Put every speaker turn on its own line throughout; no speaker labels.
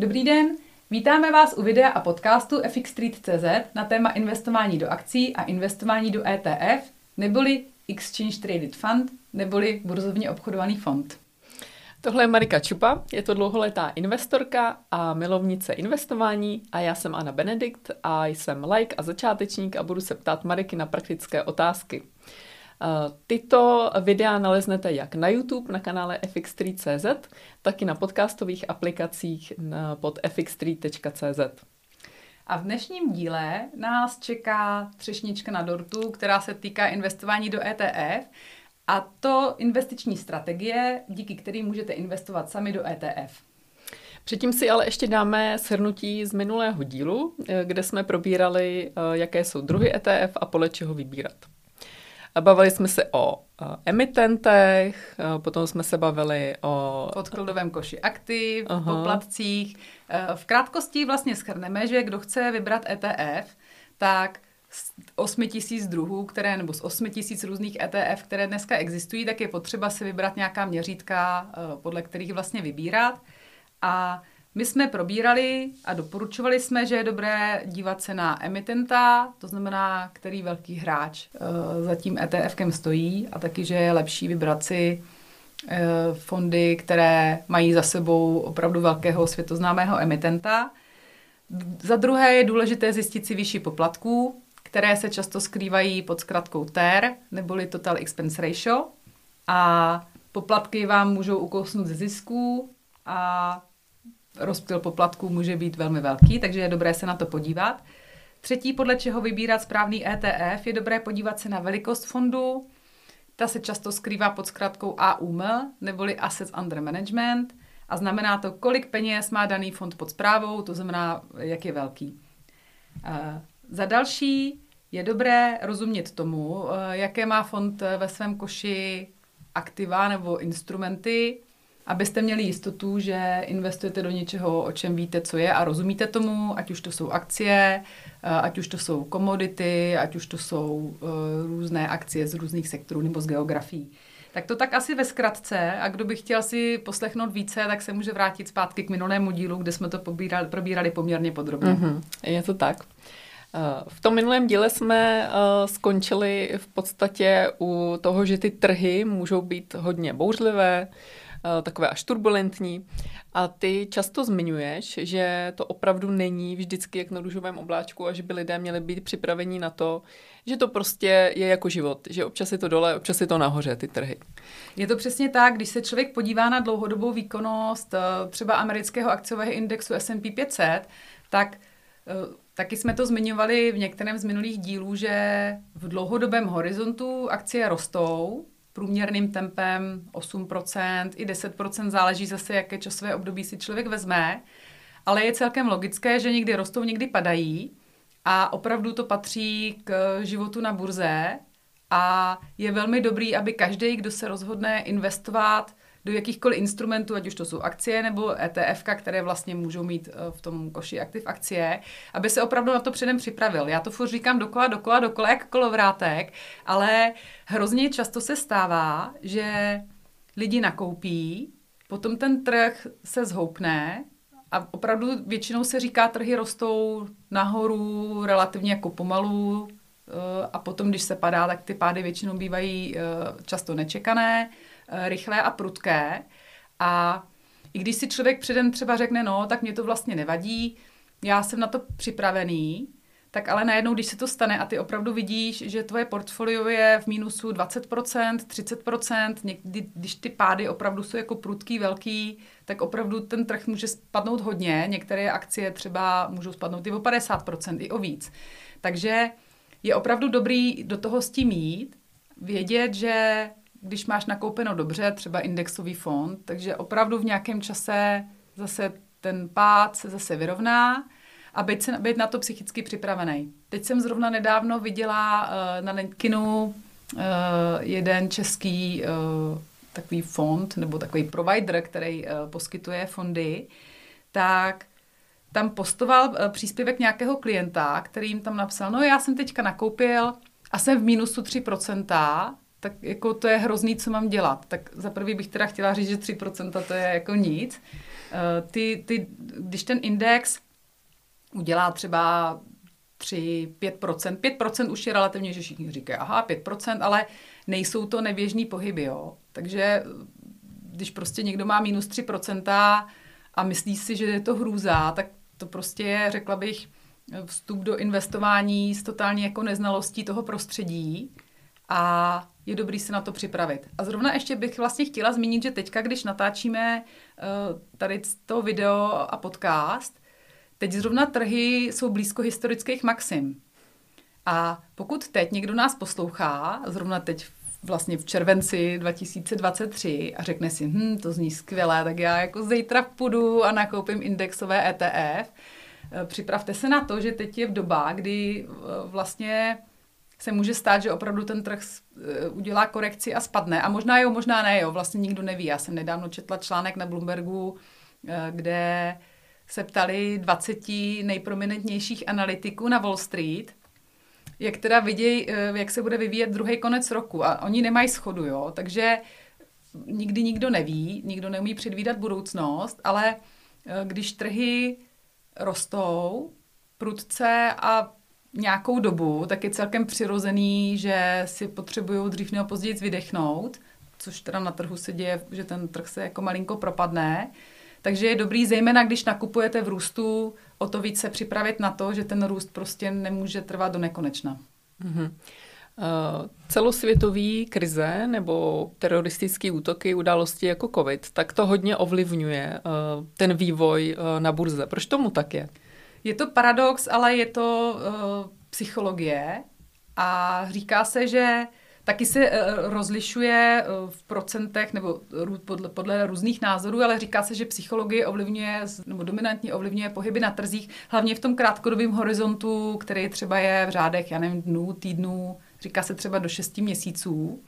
Dobrý den, vítáme vás u videa a podcastu FX Street.cz na téma investování do akcí a investování do ETF, neboli Exchange Traded Fund, neboli burzovně obchodovaný fond.
Tohle je Marika Čupa, je to dlouholetá investorka a milovnice investování a já jsem Anna Benedikt a jsem like a začátečník a budu se ptát Mariky na praktické otázky. Tyto videa naleznete jak na YouTube na kanále fx3.cz, tak i na podcastových aplikacích pod fx3.cz.
A v dnešním díle nás čeká třešnička na dortu, která se týká investování do ETF a to investiční strategie, díky kterým můžete investovat sami do ETF.
Předtím si ale ještě dáme shrnutí z minulého dílu, eh, kde jsme probírali, eh, jaké jsou druhy ETF a podle čeho vybírat. Bavili jsme se o emitentech, potom jsme se bavili o...
Podkladovém koši aktiv, Aha. poplatcích. V krátkosti vlastně schrneme, že kdo chce vybrat ETF, tak z 8 tisíc druhů, které, nebo z 8 tisíc různých ETF, které dneska existují, tak je potřeba si vybrat nějaká měřítka, podle kterých vlastně vybírat. A my jsme probírali a doporučovali jsme, že je dobré dívat se na emitenta, to znamená, který velký hráč uh, za tím ETFkem stojí a taky, že je lepší vybrat si uh, fondy, které mají za sebou opravdu velkého světoznámého emitenta. Za druhé je důležité zjistit si výši poplatků, které se často skrývají pod zkratkou TER, neboli Total Expense Ratio. A poplatky vám můžou ukousnout ze zisků a rozptyl poplatků může být velmi velký, takže je dobré se na to podívat. Třetí, podle čeho vybírat správný ETF, je dobré podívat se na velikost fondu. Ta se často skrývá pod zkratkou AUM, neboli Assets Under Management, a znamená to, kolik peněz má daný fond pod zprávou, to znamená, jak je velký. Uh, za další je dobré rozumět tomu, uh, jaké má fond ve svém koši aktiva nebo instrumenty, abyste měli jistotu, že investujete do něčeho, o čem víte, co je a rozumíte tomu, ať už to jsou akcie, eh, ať už to jsou komodity, ať už to jsou uh, různé akcie z různých sektorů nebo z geografií. Tak to tak asi ve zkratce a kdo by chtěl si poslechnout více, tak se může vrátit zpátky k minulému dílu, kde jsme to pobírali, probírali poměrně podrobně.
Mm-hmm. Je to tak. Eh, v tom minulém díle jsme skončili v podstatě u toho, že ty trhy můžou být hodně bouřlivé, Eh, takové až turbulentní. A ty často zmiňuješ, že to opravdu není vždycky jak na růžovém obláčku a že by lidé měli být připraveni na to, že to prostě je jako život, že občas je to dole, občas je to nahoře, ty trhy.
Je to přesně tak, když se člověk podívá na dlouhodobou výkonnost eh, třeba amerického akciového indexu S&P 500, tak eh, Taky jsme to zmiňovali v některém z minulých dílů, že v dlouhodobém horizontu akcie rostou, průměrným tempem 8%, i 10%, záleží zase, jaké časové období si člověk vezme, ale je celkem logické, že někdy rostou, někdy padají. A opravdu to patří k životu na burze. A je velmi dobrý, aby každý, kdo se rozhodne investovat do jakýchkoliv instrumentů, ať už to jsou akcie nebo ETF, které vlastně můžou mít eh, v tom koši aktiv akcie, aby se opravdu na to předem připravil. Já to furt říkám dokola, dokola, dokola, jak kolovrátek, ale hrozně často se stává, že lidi nakoupí, potom ten trh se zhoupne a opravdu většinou se říká, trhy rostou nahoru relativně jako pomalu eh, a potom, když se padá, tak ty pády většinou bývají eh, často nečekané rychlé a prudké. A i když si člověk předem třeba řekne, no, tak mě to vlastně nevadí, já jsem na to připravený, tak ale najednou, když se to stane a ty opravdu vidíš, že tvoje portfolio je v mínusu 20%, 30%, někdy, když ty pády opravdu jsou jako prudký, velký, tak opravdu ten trh může spadnout hodně. Některé akcie třeba můžou spadnout i o 50%, i o víc. Takže je opravdu dobrý do toho s tím jít, vědět, že když máš nakoupeno dobře, třeba indexový fond, takže opravdu v nějakém čase zase ten pád se zase vyrovná a být, se, být na to psychicky připravený. Teď jsem zrovna nedávno viděla uh, na kinu uh, jeden český uh, takový fond nebo takový provider, který uh, poskytuje fondy, tak tam postoval příspěvek nějakého klienta, který jim tam napsal, no já jsem teďka nakoupil a jsem v mínusu 3%, tak jako to je hrozný, co mám dělat. Tak za prvý bych teda chtěla říct, že 3% to je jako nic. ty, ty, když ten index udělá třeba 3, 5%. 5% už je relativně, že všichni říkají, aha, 5%, ale nejsou to neběžný pohyby, jo. Takže když prostě někdo má minus 3% a myslí si, že je to hrůza, tak to prostě je, řekla bych, vstup do investování s totální jako neznalostí toho prostředí a je dobrý se na to připravit. A zrovna ještě bych vlastně chtěla zmínit, že teďka, když natáčíme uh, tady to video a podcast, teď zrovna trhy jsou blízko historických maxim. A pokud teď někdo nás poslouchá, zrovna teď vlastně v červenci 2023 a řekne si, hm, to zní skvěle, tak já jako zítra půjdu a nakoupím indexové ETF, eh, připravte se na to, že teď je v doba, kdy eh, vlastně se může stát, že opravdu ten trh eh, udělá korekci a spadne. A možná jo, možná ne, jo, vlastně nikdo neví. Já jsem nedávno četla článek na Bloombergu, kde se ptali 20 nejprominentnějších analytiků na Wall Street, jak teda vidějí, eh, jak se bude vyvíjet druhý konec roku. A oni nemají schodu, jo, takže nikdy nikdo neví, nikdo neumí předvídat budoucnost, ale eh, když trhy rostou prudce a nějakou dobu, tak je celkem přirozený, že si potřebují dřív nebo později vydechnout, což teda na trhu se děje, že ten trh se jako malinko propadne. Takže je dobrý, zejména když nakupujete v růstu, o to více připravit na to, že ten růst prostě nemůže trvat do nekonečna. Mm-hmm.
Uh, celosvětový krize nebo teroristické útoky, události jako COVID, tak to hodně ovlivňuje uh, ten vývoj uh, na burze. Proč tomu tak je?
Je to paradox, ale je to uh, psychologie a říká se, že Taky se eh, rozlišuje eh, v procentech nebo podle, podle různých názorů, ale říká se, že psychologie ovlivňuje, nebo dominantně ovlivňuje pohyby na trzích, hlavně v tom krátkodobém horizontu, který třeba je v řádech, já nevím, dnů, týdnů, říká se třeba do 6 měsíců.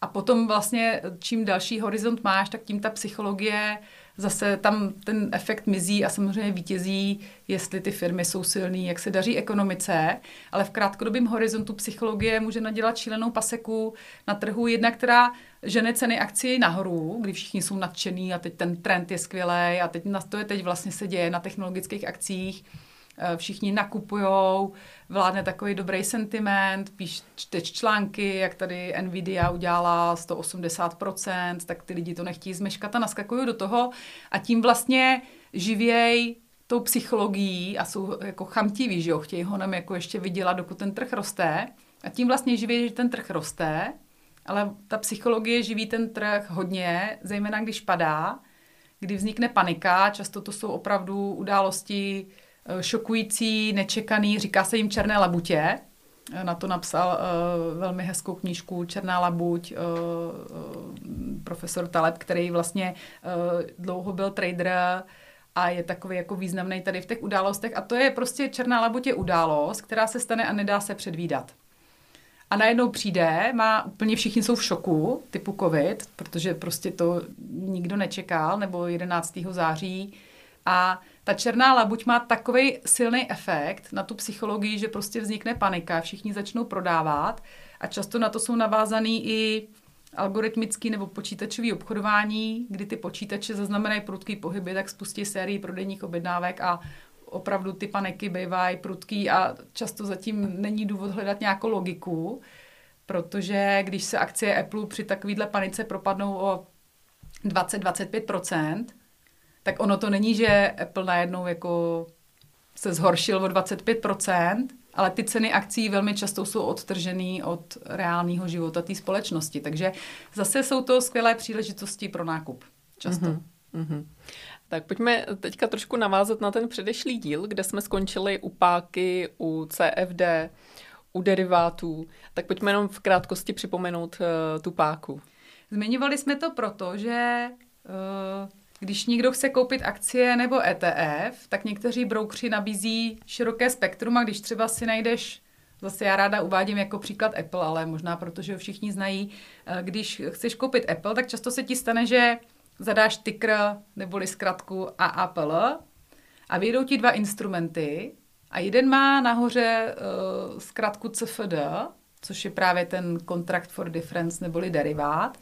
A potom vlastně, čím další horizont máš, tak tím ta psychologie zase tam ten efekt mizí a samozřejmě vítězí, jestli ty firmy jsou silný, jak se daří ekonomice, ale v krátkodobém horizontu psychologie může nadělat šílenou paseku na trhu, jedna, která žene ceny akcí nahoru, kdy všichni jsou nadšený a teď ten trend je skvělý a teď to je teď vlastně se děje na technologických akcích, všichni nakupujou, vládne takový dobrý sentiment, píš, čteš články, jak tady Nvidia udělala 180%, tak ty lidi to nechtějí zmeškat a naskakují do toho a tím vlastně živěj tou psychologií a jsou jako chamtiví, že jo, chtějí ho nám jako ještě vydělat, dokud ten trh roste. A tím vlastně živí, že ten trh roste, ale ta psychologie živí ten trh hodně, zejména když padá, kdy vznikne panika, často to jsou opravdu události, Eh, šokující, nečekaný, říká se jim Černé labutě. Eh, na to napsal uh, velmi hezkou knížku Černá labuť, uh, uh, profesor Taleb, který vlastně uh, dlouho byl trader a je takový jako významný tady v těch událostech. A to je prostě Černá labuť je událost, která se stane a nedá se předvídat. A najednou přijde, má úplně všichni jsou v šoku, typu covid, protože prostě to nikdo nečekal, nebo 11. září. A ta černá labuť má takový silný efekt na tu psychologii, že prostě vznikne panika, všichni začnou prodávat a často na to jsou navázaný i algoritmický nebo počítačový obchodování, kdy ty počítače zaznamenají prudký pohyby, tak spustí sérii prodejních objednávek a opravdu ty paniky bývají prudký a často zatím není důvod hledat nějakou logiku, protože když se akcie Apple při takovýhle panice propadnou o 20-25%, tak ono to není, že Apple najednou jako se zhoršil o 25%, ale ty ceny akcí velmi často jsou odtržený od reálného života té společnosti. Takže zase jsou to skvělé příležitosti pro nákup. Často. Mm-hmm. Mm-hmm.
Tak pojďme teďka trošku navázat na ten předešlý díl, kde jsme skončili u páky, u CFD, u derivátů. Tak pojďme jenom v krátkosti připomenout uh, tu páku.
Zmiňovali jsme to proto, že uh, když někdo chce koupit akcie nebo ETF, tak někteří broukři nabízí široké spektrum a když třeba si najdeš Zase já ráda uvádím jako příklad Apple, ale možná protože ho všichni znají. Eh, když chceš koupit Apple, tak často se ti stane, že zadáš ticker neboli zkratku AAPL a vyjdou ti dva instrumenty a jeden má nahoře uh, zkratku CFD, což je právě ten Contract for Difference neboli derivát.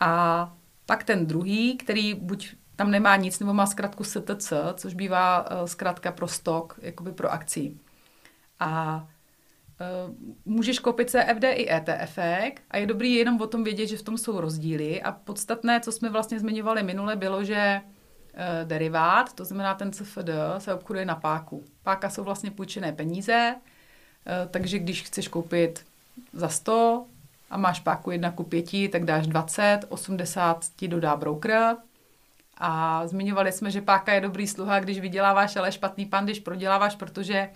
A pak ten druhý, který buď tam nemá nic, nebo má zkrátku STC, což bývá uh, zkrátka pro stok, jakoby pro akcí. A uh, můžeš koupit CFD i ETF a je dobrý jenom o tom vědět, že v tom jsou rozdíly a podstatné, co jsme vlastně zmiňovali minule, bylo, že uh, derivát, to znamená ten CFD, se obchoduje na páku. Páka jsou vlastně půjčené peníze, takže když chceš koupit za 100 a máš páku 1 ku 5, tak dáš 20, 80 ti dodá broker, a zmiňovali jsme, že páka je dobrý sluha, když vyděláváš, ale špatný pan, když proděláváš, protože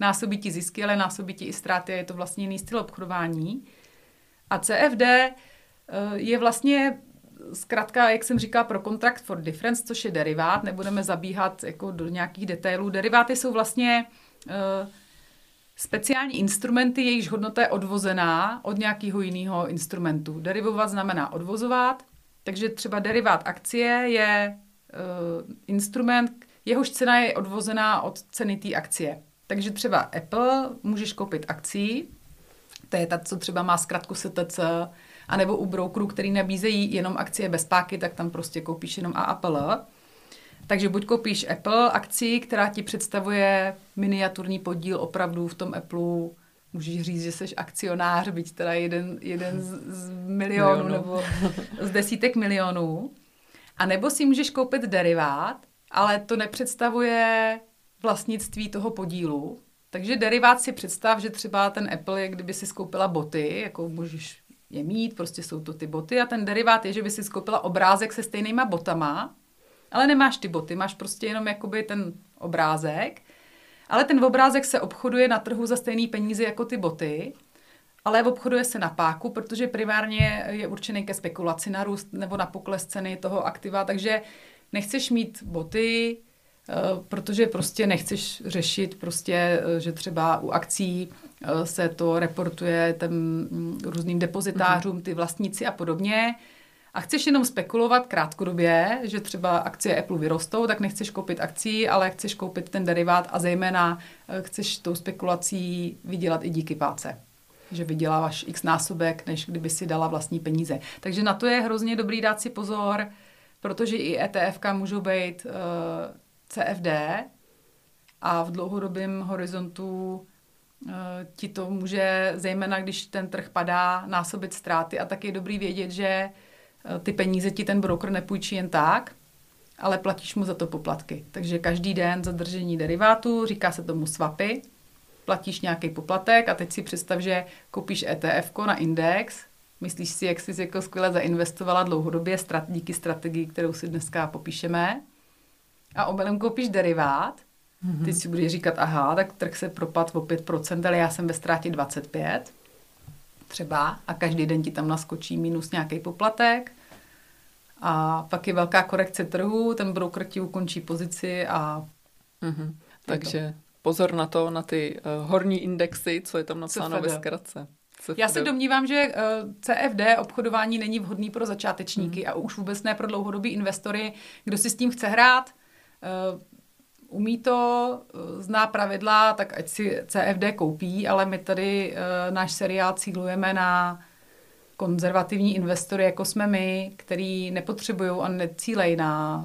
násobí ti zisky, ale násobí ti i ztráty a je to vlastně jiný styl obchodování. A CFD eh, je vlastně zkrátka, jak jsem říkala, pro Contract for Difference, což je derivát, nebudeme zabíhat jako do nějakých detailů. Deriváty jsou vlastně uh, speciální instrumenty, jejichž hodnota je odvozená od nějakého jiného instrumentu. Derivovat znamená odvozovat takže třeba derivát akcie je uh, instrument, jehož cena je odvozená od ceny té akcie. Takže třeba Apple můžeš koupit akcí, to je ta, co třeba má zkratku STC, anebo u brokerů, který nabízejí jenom akcie bez páky, tak tam prostě koupíš jenom Apple. Takže buď koupíš Apple akci, která ti představuje miniaturní podíl opravdu v tom Apple můžeš říct, že jsi akcionář, byť teda jeden, jeden z, z milionů Milionu. nebo z desítek milionů. A nebo si můžeš koupit derivát, ale to nepředstavuje vlastnictví toho podílu. Takže derivát si představ, že třeba ten Apple je, kdyby si skoupila boty, jako můžeš je mít, prostě jsou to ty boty a ten derivát je, že by si skoupila obrázek se stejnýma botama, ale nemáš ty boty, máš prostě jenom jakoby ten obrázek. Ale ten obrázek se obchoduje na trhu za stejný peníze jako ty boty, ale obchoduje se na páku, protože primárně je určený ke spekulaci na růst nebo na pokles ceny toho aktiva, takže nechceš mít boty, eh, protože prostě nechceš řešit prostě, eh, že třeba u akcí eh, se to reportuje těm mm, různým depozitářům, ty vlastníci a podobně a chceš jenom spekulovat krátkodobě, že třeba akcie Apple vyrostou, tak nechceš koupit akcí, ale chceš koupit ten derivát a zejména eh, chceš tou spekulací vydělat i díky páce že vyděláváš x násobek, než kdyby si dala vlastní peníze. Takže na to je hrozně dobrý dát si pozor, protože i ETF můžou být uh, eh, CFD a v dlouhodobém horizontu uh, ti to může, zejména když ten trh padá, násobit ztráty a tak je dobrý vědět, že Eh, ty peníze ti ten broker nepůjčí jen tak, ale platíš mu za to poplatky. Takže každý den za držení derivátu, říká se tomu swapy, platíš nějaký poplatek a teď si představ, že koupíš ETF na index, myslíš si, jak jsi jako skvěle zainvestovala dlouhodobě strat, díky strategii, kterou si dneska popíšeme a obelem koupíš derivát, mm-hmm. ty si budeš říkat, aha, tak trh se propad o 5%, ale já jsem ve ztrátě 25% třeba a každý den ti tam naskočí minus nějaký poplatek a pak je velká korekce trhu, ten broker ti ukončí pozici a...
Mm-hmm. Takže to. pozor na to, na ty uh, horní indexy, co je tam napsáno ve zkratce.
CFD. Já se domnívám, že uh, eh, CFD obchodování není vhodný pro začátečníky mm. a už vůbec ne pro dlouhodobý investory. Kdo si s tím chce hrát, uh, umí to, eh, zná pravidla, tak ať si CFD koupí, ale my tady uh, náš seriál cílujeme na konzervativní investory, jako jsme my, který nepotřebují a necílejí na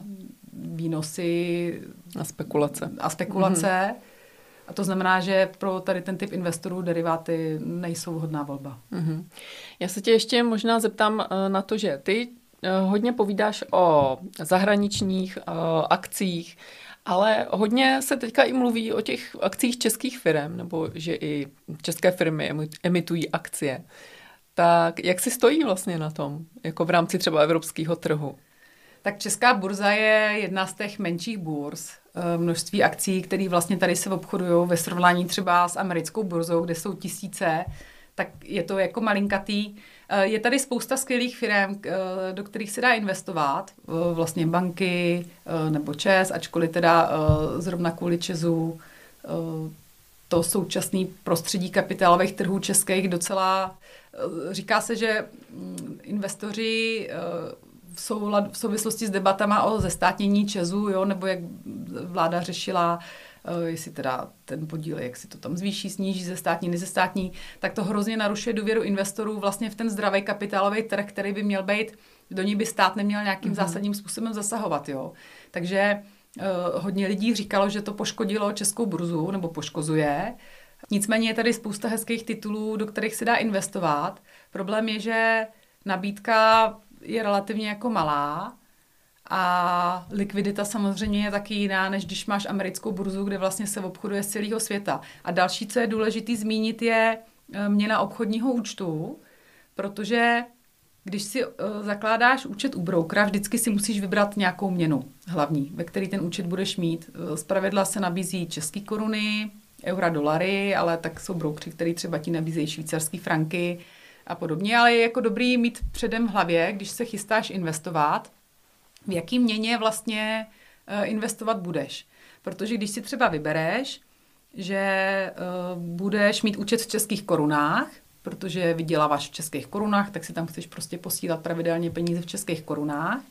výnosy
a spekulace.
A spekulace. Mm-hmm. A to znamená, že pro tady ten typ investorů deriváty nejsou vhodná volba.
Mm-hmm. Já se tě ještě možná zeptám uh, na to, že ty hodně povídáš o zahraničních akcích, ale hodně se teďka i mluví o těch akcích českých firm, nebo že i české firmy emitují akcie. Tak jak si stojí vlastně na tom, jako v rámci třeba evropského trhu?
Tak Česká burza je jedna z těch menších burz. Eh, množství akcí, které vlastně tady se obchodují ve srovnání třeba s americkou burzou, kde jsou tisíce, tak je to jako malinkatý. Eh, je tady spousta skvělých firm, eh, do kterých se dá investovat, vlastně banky nebo ČES, ačkoliv teda zrovna kvůli ČESu to současné prostředí kapitálových trhů českých docela říká se, že mm, investoři v, soulad, v souvislosti s debatama o zestátnění Česu, jo, nebo jak vláda řešila jestli teda ten podíl, jak si to tam zvýší, sníží ze státní, nezestátní, tak to hrozně narušuje důvěru investorů vlastně v ten zdravý kapitálový trh, který by měl být do ní by stát neměl nějakým mm-hmm. zásadním způsobem zasahovat. Jo? Takže uh, hodně lidí říkalo, že to poškodilo českou burzu, nebo poškozuje. Nicméně je tady spousta hezkých titulů, do kterých se dá investovat. Problém je, že nabídka je relativně jako malá a likvidita samozřejmě je taky jiná, než když máš americkou burzu, kde vlastně se obchoduje z celého světa. A další, co je důležité zmínit, je eh, měna obchodního účtu, protože když si uh, zakládáš účet u broukera, vždycky si musíš vybrat nějakou měnu hlavní, ve který ten účet budeš mít. Z pravidla se nabízí české koruny, eura, dolary, ale tak jsou broukři, který třeba ti nabízejí švýcarský franky a podobně, ale je jako dobrý mít předem v hlavě, když se chystáš investovat, v jaký měně vlastně uh, investovat budeš. Protože když si třeba vybereš, že uh, budeš mít účet v českých korunách, protože vyděláváš v českých korunách, tak si tam chceš prostě posílat pravidelně peníze v českých korunách.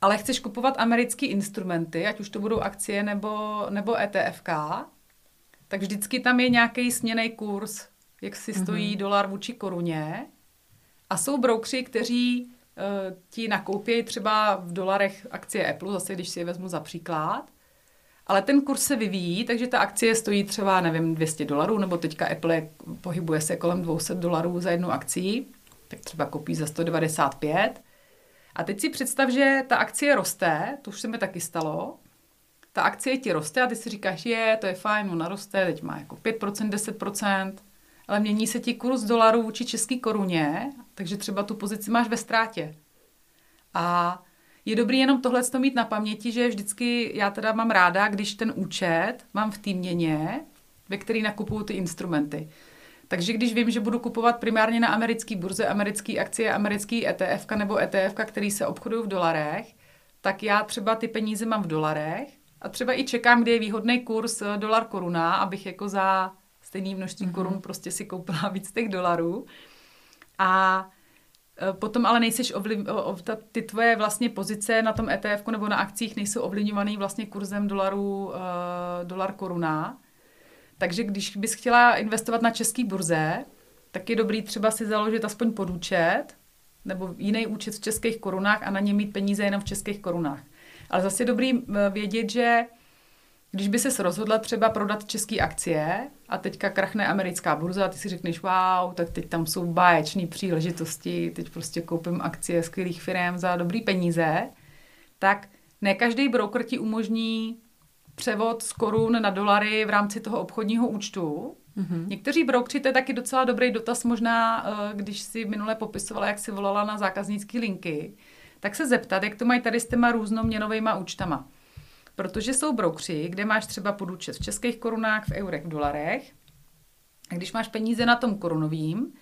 Ale chceš kupovat americké instrumenty, ať už to budou akcie nebo, nebo ETFK, tak vždycky tam je nějaký směný kurz, jak si stojí mm-hmm. dolar vůči koruně. A jsou broukři, kteří ti nakoupí třeba v dolarech akcie Apple, zase když si je vezmu za příklad, ale ten kurz se vyvíjí, takže ta akcie stojí třeba, nevím, 200 dolarů, nebo teďka Apple pohybuje se kolem 200 dolarů za jednu akci, tak třeba koupí za 195. A teď si představ, že ta akcie roste, to už se mi taky stalo, ta akcie ti roste a ty si říkáš, je, to je fajn, ona roste, teď má jako 5%, 10%, ale mění se ti kurz dolarů vůči české koruně, takže třeba tu pozici máš ve ztrátě. A je dobrý jenom tohle mít na paměti, že vždycky, já teda mám ráda, když ten účet mám v té měně, ve který nakupuju ty instrumenty. Takže když vím, že budu kupovat primárně na americké burze americké akcie, americký ETF nebo ETF, který se obchodují v dolarech, tak já třeba ty peníze mám v dolarech a třeba i čekám, kdy je výhodný kurz eh, dolar koruna, abych jako za stejné množství mm-hmm. korun prostě si koupila víc těch dolarů. A Eh, potom ale nejseš ovliv, ta, ty tvoje vlastně pozice na tom ETF nebo na akcích nejsou ovlivňovaný vlastně kurzem dolaru, uh, dolar koruna. Takže když bys chtěla investovat na český burze, tak je dobrý třeba si založit aspoň podúčet nebo jiný účet v českých korunách a na ně mít peníze jenom v českých korunách. Ale zase je dobrý eh, vědět, že když by se rozhodla třeba prodat české akcie a teďka krachne americká burza a ty si řekneš, wow, tak teď tam jsou báječné příležitosti, teď prostě koupím akcie skvělých firm za dobrý peníze, tak ne každý broker ti umožní převod z korun na dolary v rámci toho obchodního účtu. Mm-hmm. Někteří broukři, to je taky docela dobrý dotaz možná, eh, když si minule popisovala, jak si volala na zákaznické linky, tak se zeptat, jak to mají tady s těma různoměnovými účtama. Protože jsou broukři, kde máš třeba podúčet v českých korunách, v eurech, v dolarech. A když máš peníze na tom korunovým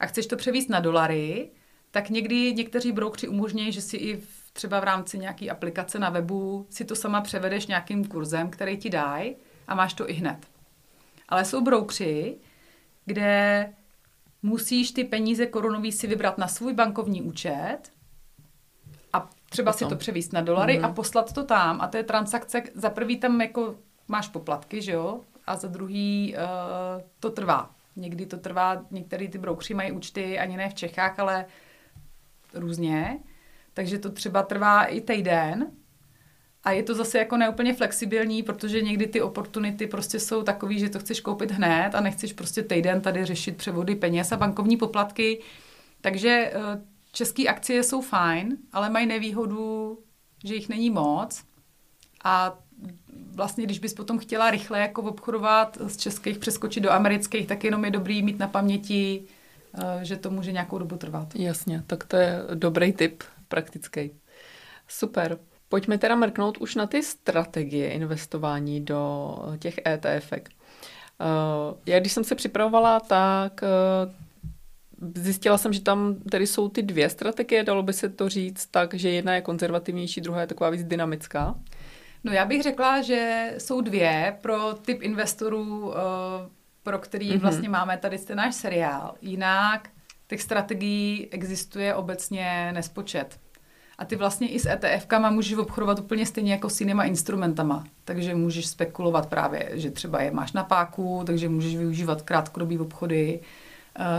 a chceš to převíst na dolary, tak někdy někteří broukři umožňují, že si i v, třeba v rámci nějaké aplikace na webu si to sama převedeš nějakým kurzem, který ti dají a máš to i hned. Ale jsou broukři, kde musíš ty peníze korunový si vybrat na svůj bankovní účet třeba Potom. si to převíst na dolary mm-hmm. a poslat to tam. A to je transakce, za prvý tam jako máš poplatky, že jo? A za druhý uh, to trvá. Někdy to trvá, některý ty broukři mají účty ani ne v Čechách, ale různě. Takže to třeba trvá i týden. A je to zase jako neúplně flexibilní, protože někdy ty oportunity prostě jsou takový, že to chceš koupit hned a nechceš prostě týden tady řešit převody peněz a bankovní poplatky. Takže uh, České akcie jsou fajn, ale mají nevýhodu, že jich není moc. A vlastně, když bys potom chtěla rychle jako obchodovat z českých, přeskočit do amerických, tak jenom je dobrý mít na paměti, eh, že to může nějakou dobu trvat.
Jasně, tak to je dobrý tip, praktický. Super. Pojďme teda mrknout už na ty strategie investování do těch ETF. Eh, já když jsem se připravovala, tak eh, Zjistila jsem, že tam tady jsou ty dvě strategie, dalo by se to říct tak, že jedna je konzervativnější, druhá je taková víc dynamická.
No já bych řekla, že jsou dvě pro typ investorů, eh, pro který mm-hmm. vlastně máme tady ten náš seriál. Jinak těch strategií existuje obecně nespočet. A ty vlastně i s ETF-kama můžeš obchodovat úplně stejně jako s jinýma instrumentama. Takže můžeš spekulovat právě, že třeba je máš na páku, takže můžeš využívat krátkodobý obchody,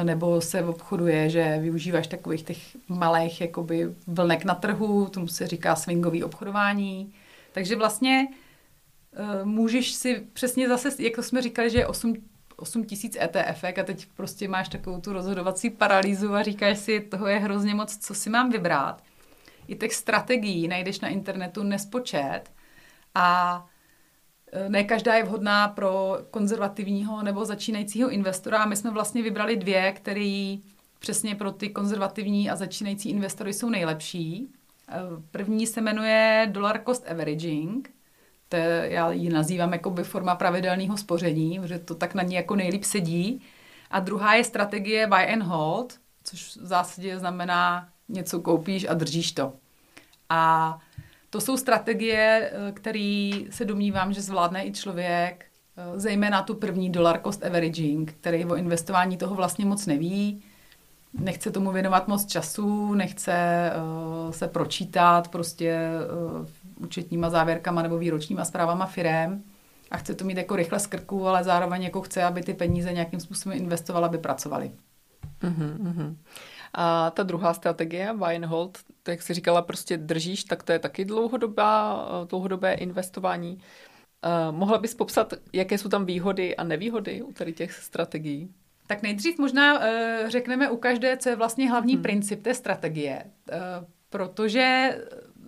nebo se obchoduje, že využíváš takových těch malých jakoby vlnek na trhu, tomu se říká swingový obchodování. Takže vlastně uh, můžeš si přesně zase, jak jsme říkali, že je 8 8 tisíc ETF a teď prostě máš takovou tu rozhodovací paralýzu a říkáš si, toho je hrozně moc, co si mám vybrat. I těch strategií najdeš na internetu nespočet a ne každá je vhodná pro konzervativního nebo začínajícího investora. My jsme vlastně vybrali dvě, které přesně pro ty konzervativní a začínající investory jsou nejlepší. E, první se jmenuje Dollar Cost Averaging to je, já ji nazývám jako by forma pravidelného spoření, že to tak na ní jako nejlíp sedí. A druhá je strategie buy and hold, což v zásadě znamená něco koupíš a držíš to. A to jsou strategie, eh, které se domnívám, že zvládne i člověk, eh, zejména tu první dollar cost averaging, který o investování toho vlastně moc neví, nechce tomu věnovat moc času, nechce uh, se pročítat prostě uh, účetníma závěrkama nebo výročníma zprávama firem a chce to mít jako rychle z krku, ale zároveň jako chce, aby ty peníze nějakým způsobem investovala, aby pracovaly.
Uh-huh, uh-huh. A ta druhá strategie, buy and hold, to jak jsi říkala, prostě držíš, tak to je taky dlouhodobá, dlouhodobé investování. Uh, mohla bys popsat, jaké jsou tam výhody a nevýhody u tady těch strategií?
Tak nejdřív možná uh, řekneme u každé, co je vlastně hlavní hmm. princip té strategie. Uh, protože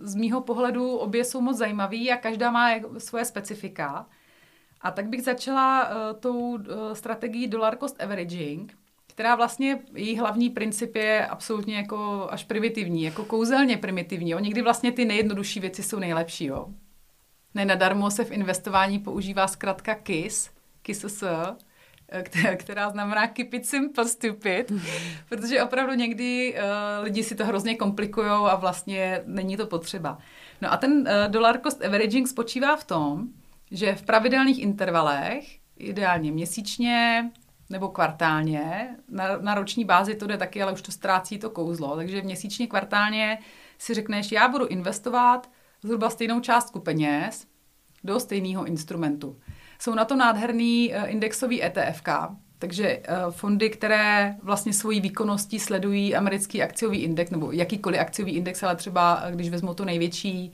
z mýho pohledu obě jsou moc zajímavý a každá má svoje specifika. A tak bych začala uh, tou uh, strategií dollar cost averaging, která vlastně, její hlavní princip je absolutně jako až primitivní, jako kouzelně primitivní. Jo. Někdy vlastně ty nejjednodušší věci jsou nejlepší. Jo. Nenadarmo se v investování používá zkrátka KISS, KISS, která znamená keep it simple, stupid, protože opravdu někdy uh, lidi si to hrozně komplikují a vlastně není to potřeba. No a ten uh, dollar cost averaging spočívá v tom, že v pravidelných intervalech, ideálně měsíčně nebo kvartálně, na, na roční bázi to jde taky, ale už to ztrácí to kouzlo, takže měsíčně, kvartálně si řekneš, já budu investovat zhruba stejnou částku peněz do stejného instrumentu. Jsou na to nádherný eh, indexový ETFK, takže eh, fondy, které vlastně svojí výkonností sledují americký akciový index, nebo jakýkoliv akciový index, ale třeba eh, když vezmu to největší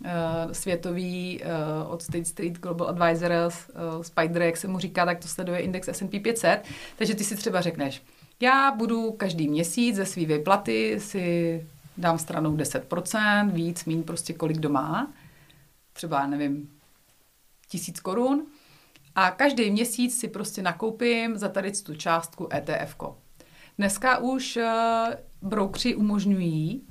uh, světový uh, od State Street Global Advisors, uh, Spider, jak se mu říká, tak to sleduje index S&P 500. Takže ty si třeba řekneš, já budu každý měsíc ze své výplaty si dám stranou 10%, víc, mín, prostě kolik doma. Třeba, nevím, tisíc korun a každý měsíc si prostě nakoupím za tady tu částku ETF. -ko. Dneska už uh, broukři umožňují,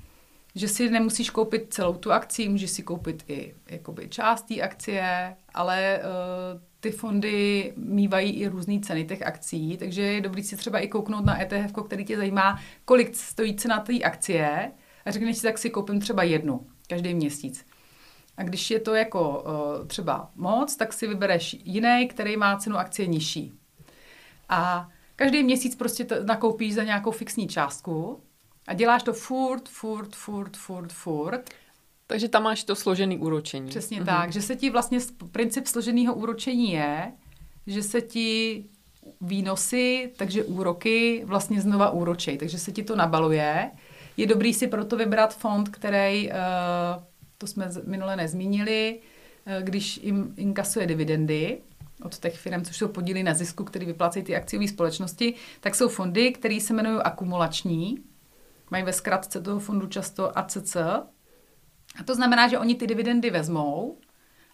že si nemusíš koupit celou tu akci, můžeš si koupit i jakoby část té akcie, ale uh, ty fondy mývají i různé ceny těch akcí, takže je dobrý si třeba i kouknout na ETF, který tě zajímá, kolik stojí cena té akcie a řekneš si, tak si koupím třeba jednu každý měsíc. A když je to jako uh, třeba moc, tak si vybereš jiný, který má cenu akcie nižší. A každý měsíc prostě to nakoupíš za nějakou fixní částku a děláš to furt, furt, furt, furt, furt.
Takže tam máš to složený úročení.
Přesně mhm. tak, že se ti vlastně princip složeného úročení je, že se ti výnosy, takže úroky vlastně znova úročej, takže se ti to nabaluje. Je dobrý si proto vybrat fond, který uh, to jsme minule nezmínili, eh, když jim inkasuje dividendy od těch firm, což jsou podíly na zisku, který vyplácejí ty akciové společnosti, tak jsou fondy, které se jmenují akumulační. Mají ve zkratce toho fondu často ACC. A to znamená, že oni ty dividendy vezmou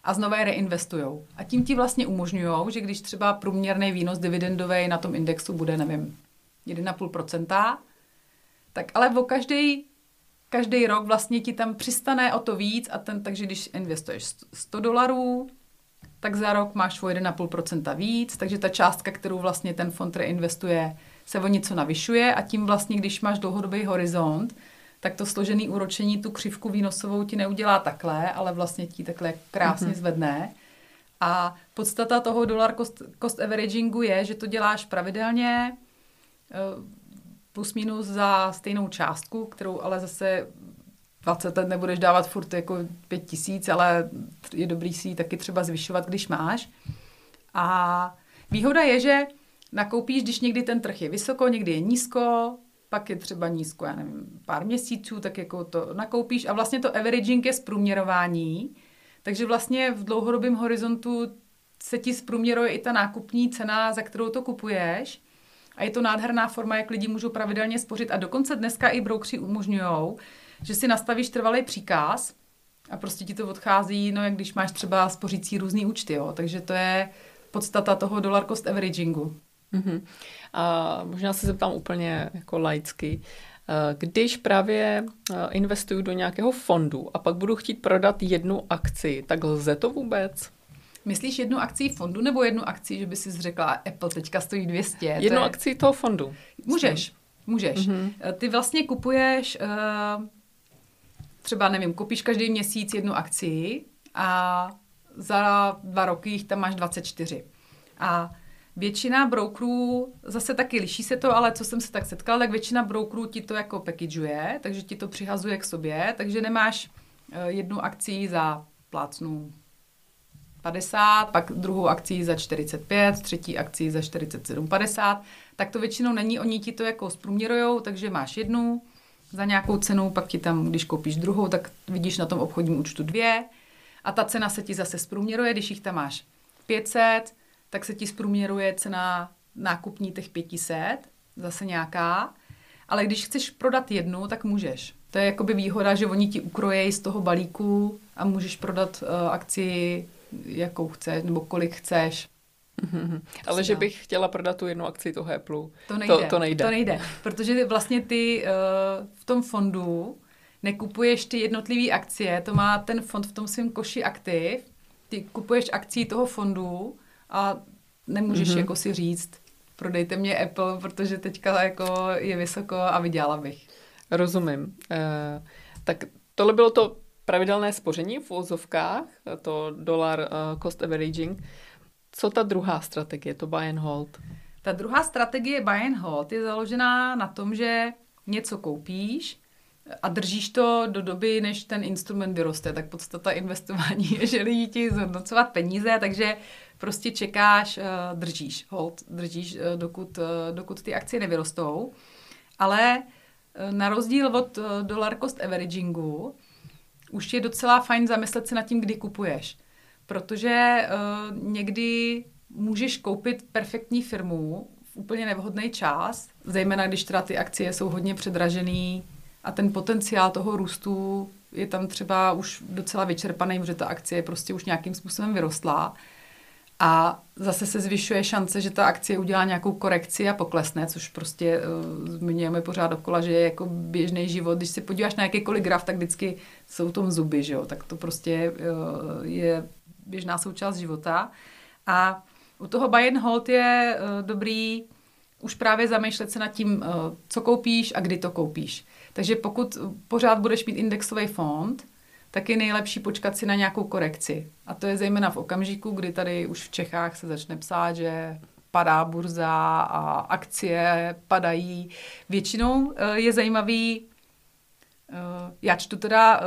a znovu je reinvestují. A tím ti vlastně umožňují, že když třeba průměrný výnos dividendový na tom indexu bude, nevím, 1,5%, tak ale o každý každý rok vlastně ti tam přistane o to víc a ten, takže když investuješ 100 dolarů, tak za rok máš o 1,5% víc, takže ta částka, kterou vlastně ten fond reinvestuje, se o něco navyšuje a tím vlastně, když máš dlouhodobý horizont, tak to složený úročení tu křivku výnosovou ti neudělá takhle, ale vlastně ti takhle krásně mm-hmm. zvedne. A podstata toho dollar cost, cost averagingu je, že to děláš pravidelně, eh, plus minus za stejnou částku, kterou ale zase 20 let nebudeš dávat furt jako 5 tisíc, ale je dobrý si ji taky třeba zvyšovat, když máš. A výhoda je, že nakoupíš, když někdy ten trh je vysoko, někdy je nízko, pak je třeba nízko, já nevím, pár měsíců, tak jako to nakoupíš a vlastně to averaging je zprůměrování, takže vlastně v dlouhodobém horizontu se ti zprůměruje i ta nákupní cena, za kterou to kupuješ a je to nádherná forma, jak lidi můžou pravidelně spořit a dokonce dneska i broukři umožňují, že si nastavíš trvalý příkaz a prostě ti to odchází, no jak když máš třeba spořící různý účty, jo. takže to je podstata toho dollar cost averagingu.
Mm-hmm. A možná se zeptám úplně jako laicky. Eh, když právě eh, investuju do nějakého fondu a pak budu chtít prodat jednu akci, tak lze to vůbec?
Myslíš jednu akci fondu nebo jednu akci, že by si řekla, Apple teďka stojí 200?
Jednu je... akci toho fondu.
Můžeš, můžeš. Mm-hmm. Ty vlastně kupuješ, třeba nevím, koupíš každý měsíc jednu akci a za dva roky jich tam máš 24. A Většina brokerů, zase taky liší se to, ale co jsem se tak setkala, tak většina brokerů ti to jako packageuje, takže ti to přihazuje k sobě, takže nemáš eh, jednu akci za plácnu 50, pak druhou akci za 45, třetí akci za 47,50, tak to většinou není, oni ti to jako zprůměrujou, takže máš jednu za nějakou cenu, pak ti tam, když koupíš druhou, tak vidíš na tom obchodním účtu dvě. A ta cena se ti zase zprůměruje, když jich tam máš 500, tak se ti zprůměruje cena nákupní těch 500, zase nějaká. Ale když chceš prodat jednu, tak můžeš. To je jakoby výhoda, že oni ti ukrojejí z toho balíku a můžeš prodat uh, akci, jakou chceš, nebo kolik chceš.
Mm-hmm. Ale že bych chtěla prodat tu jednu akci toho Apple,
to nejde.
To, to nejde.
To nejde, protože vlastně ty uh, v tom fondu nekupuješ ty jednotlivé akcie, to má ten fond v tom svém koši aktiv, ty kupuješ akcí toho fondu a nemůžeš mm-hmm. jako si říct, prodejte mě Apple, protože teďka jako je vysoko a vydělala bych.
Rozumím. E, tak tohle bylo to pravidelné spoření v úzovkách, to dolar uh, cost averaging. Co ta druhá strategie, to buy and hold?
Ta druhá strategie buy and hold je založená na tom, že něco koupíš a držíš to do doby, než ten instrument vyroste. Tak podstata investování je, že lidi ti zhodnocovat peníze, takže prostě čekáš, eh, držíš, hold, držíš, eh, dokud, eh, dokud ty akcie nevyrostou. Ale na rozdíl od dollar cost averagingu, už je docela fajn zamyslet se nad tím, kdy kupuješ. Protože někdy můžeš koupit perfektní firmu v úplně nevhodný čas, zejména když teda ty akcie jsou hodně předražený a ten potenciál toho růstu je tam třeba už docela vyčerpaný, protože ta akcie prostě už nějakým způsobem vyrostla. A zase se zvyšuje šance, že ta akcie udělá nějakou korekci a poklesne, což prostě uh, zmiňujeme pořád dokola, že je jako běžný život. Když se podíváš na jakýkoliv graf, tak vždycky jsou tom zuby, že jo? Tak to prostě uh, je běžná součást života. A u toho buy and hold je uh, dobrý už právě zamýšlet se nad tím, uh, co koupíš a kdy to koupíš. Takže pokud pořád budeš mít indexový fond, tak je nejlepší počkat si na nějakou korekci. A to je zejména v okamžiku, kdy tady už v Čechách se začne psát, že padá burza a akcie padají. Většinou eh, je zajímavý, eh, já čtu teda eh,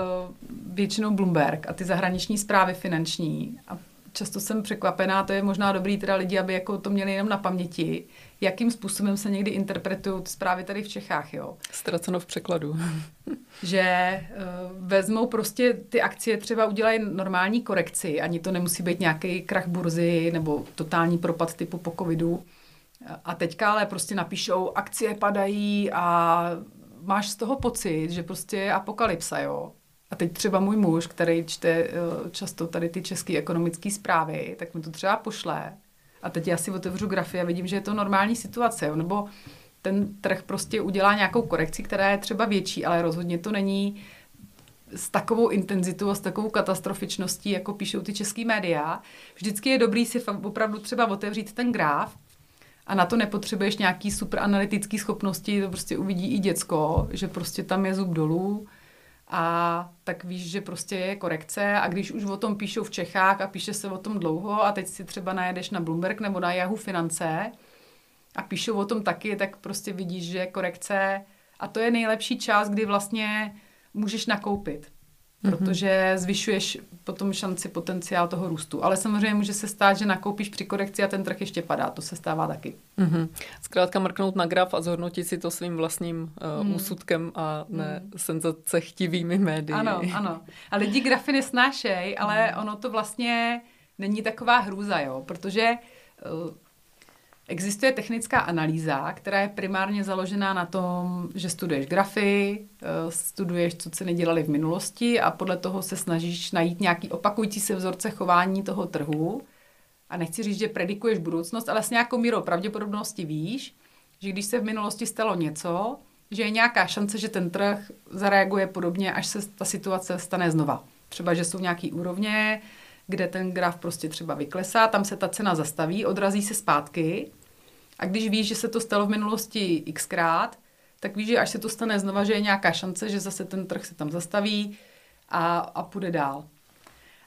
většinou Bloomberg a ty zahraniční zprávy finanční a často jsem překvapená, to je možná dobrý teda lidi, aby jako to měli jenom na paměti, jakým způsobem se někdy interpretují ty zprávy tady v Čechách, jo.
Ztraceno v překladu.
že uh, vezmou prostě ty akcie, třeba udělají normální korekci, ani to nemusí být nějaký krach burzy nebo totální propad typu po covidu. A teďka ale prostě napíšou, akcie padají a máš z toho pocit, že prostě je apokalypsa, jo. A teď třeba můj muž, který čte eh, často tady ty české ekonomické zprávy, tak mi to třeba pošle. A teď já si otevřu grafy a vidím, že je to normální situace. Nebo ten trh prostě udělá nějakou korekci, která je třeba větší, ale rozhodně to není s takovou intenzitou a s takovou katastrofičností, jako píšou ty české média. Vždycky je dobrý si opravdu třeba otevřít ten graf a na to nepotřebuješ nějaký super analytický schopnosti, to prostě uvidí i děcko, že prostě tam je zub dolů a tak víš, že prostě je korekce a když už o tom píšou v Čechách a píše se o tom dlouho a teď si třeba najedeš na Bloomberg nebo na Yahoo Finance a píšou o tom taky, tak prostě vidíš, že je korekce a to je nejlepší čas, kdy vlastně můžeš nakoupit. Mm-hmm. protože zvyšuješ potom šanci potenciál toho růstu. Ale samozřejmě může se stát, že nakoupíš při korekci a ten trh ještě padá. To se stává taky.
Mm-hmm. Zkrátka mrknout na graf a zhodnotit si to svým vlastním uh, mm. úsudkem a ne mm. senzace chtivými médii.
Ano, ano. A lidi grafy nesnášej, ale ono to vlastně není taková hrůza, jo, protože uh, Existuje technická analýza, která je primárně založená na tom, že studuješ grafy, eh, studuješ, co se nedělali v minulosti a podle toho se snažíš najít nějaký opakující se vzorce chování toho trhu. A nechci říct, že predikuješ budoucnost, ale s nějakou mírou pravděpodobnosti víš, že když se v minulosti stalo něco, že je nějaká šance, že ten trh zareaguje podobně, až se ta situace stane znova. Třeba, že jsou nějaké úrovně, kde ten graf prostě třeba vyklesá, tam se ta cena zastaví, odrazí se zpátky a když víš, že se to stalo v minulosti xkrát, tak víš, že až se to stane znova, že je nějaká šance, že zase ten trh se tam zastaví a, a půjde dál.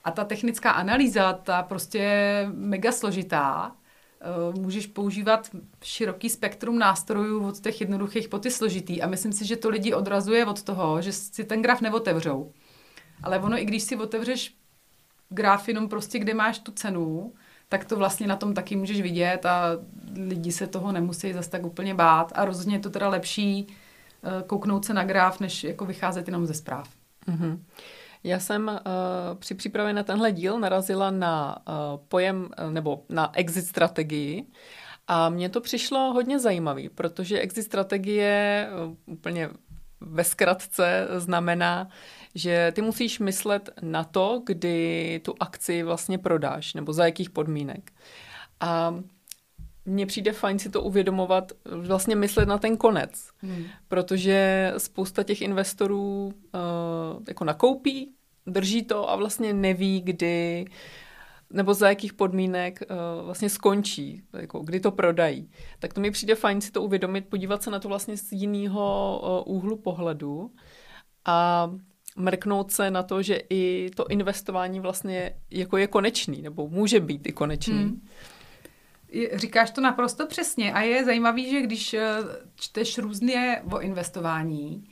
A ta technická analýza, ta prostě je mega složitá. Eh, můžeš používat široký spektrum nástrojů od těch jednoduchých po ty složitý a myslím si, že to lidi odrazuje od toho, že si ten graf neotevřou. Ale ono, i když si otevřeš graf jenom prostě, kde máš tu cenu, tak to vlastně na tom taky můžeš vidět a lidi se toho nemusí zase tak úplně bát a rozhodně je to teda lepší eh, kouknout se na graf, než jako vycházet jenom ze zpráv.
Mm-hmm. Já jsem uh, při přípravě na tenhle díl narazila na uh, pojem nebo na exit strategii a mně to přišlo hodně zajímavý, protože exit strategie uh, úplně ve zkratce znamená, že ty musíš myslet na to, kdy tu akci vlastně prodáš, nebo za jakých podmínek. A mně přijde fajn si to uvědomovat, vlastně myslet na ten konec, hmm. protože spousta těch investorů uh, jako nakoupí, drží to a vlastně neví, kdy nebo za jakých podmínek uh, vlastně skončí, jako kdy to prodají. Tak to mi přijde fajn si to uvědomit, podívat se na to vlastně z jiného uh, úhlu pohledu a mrknout se na to, že i to investování vlastně jako je konečný, nebo může být i konečný. Hmm.
Říkáš to naprosto přesně a je zajímavý, že když eh, čteš různě o investování,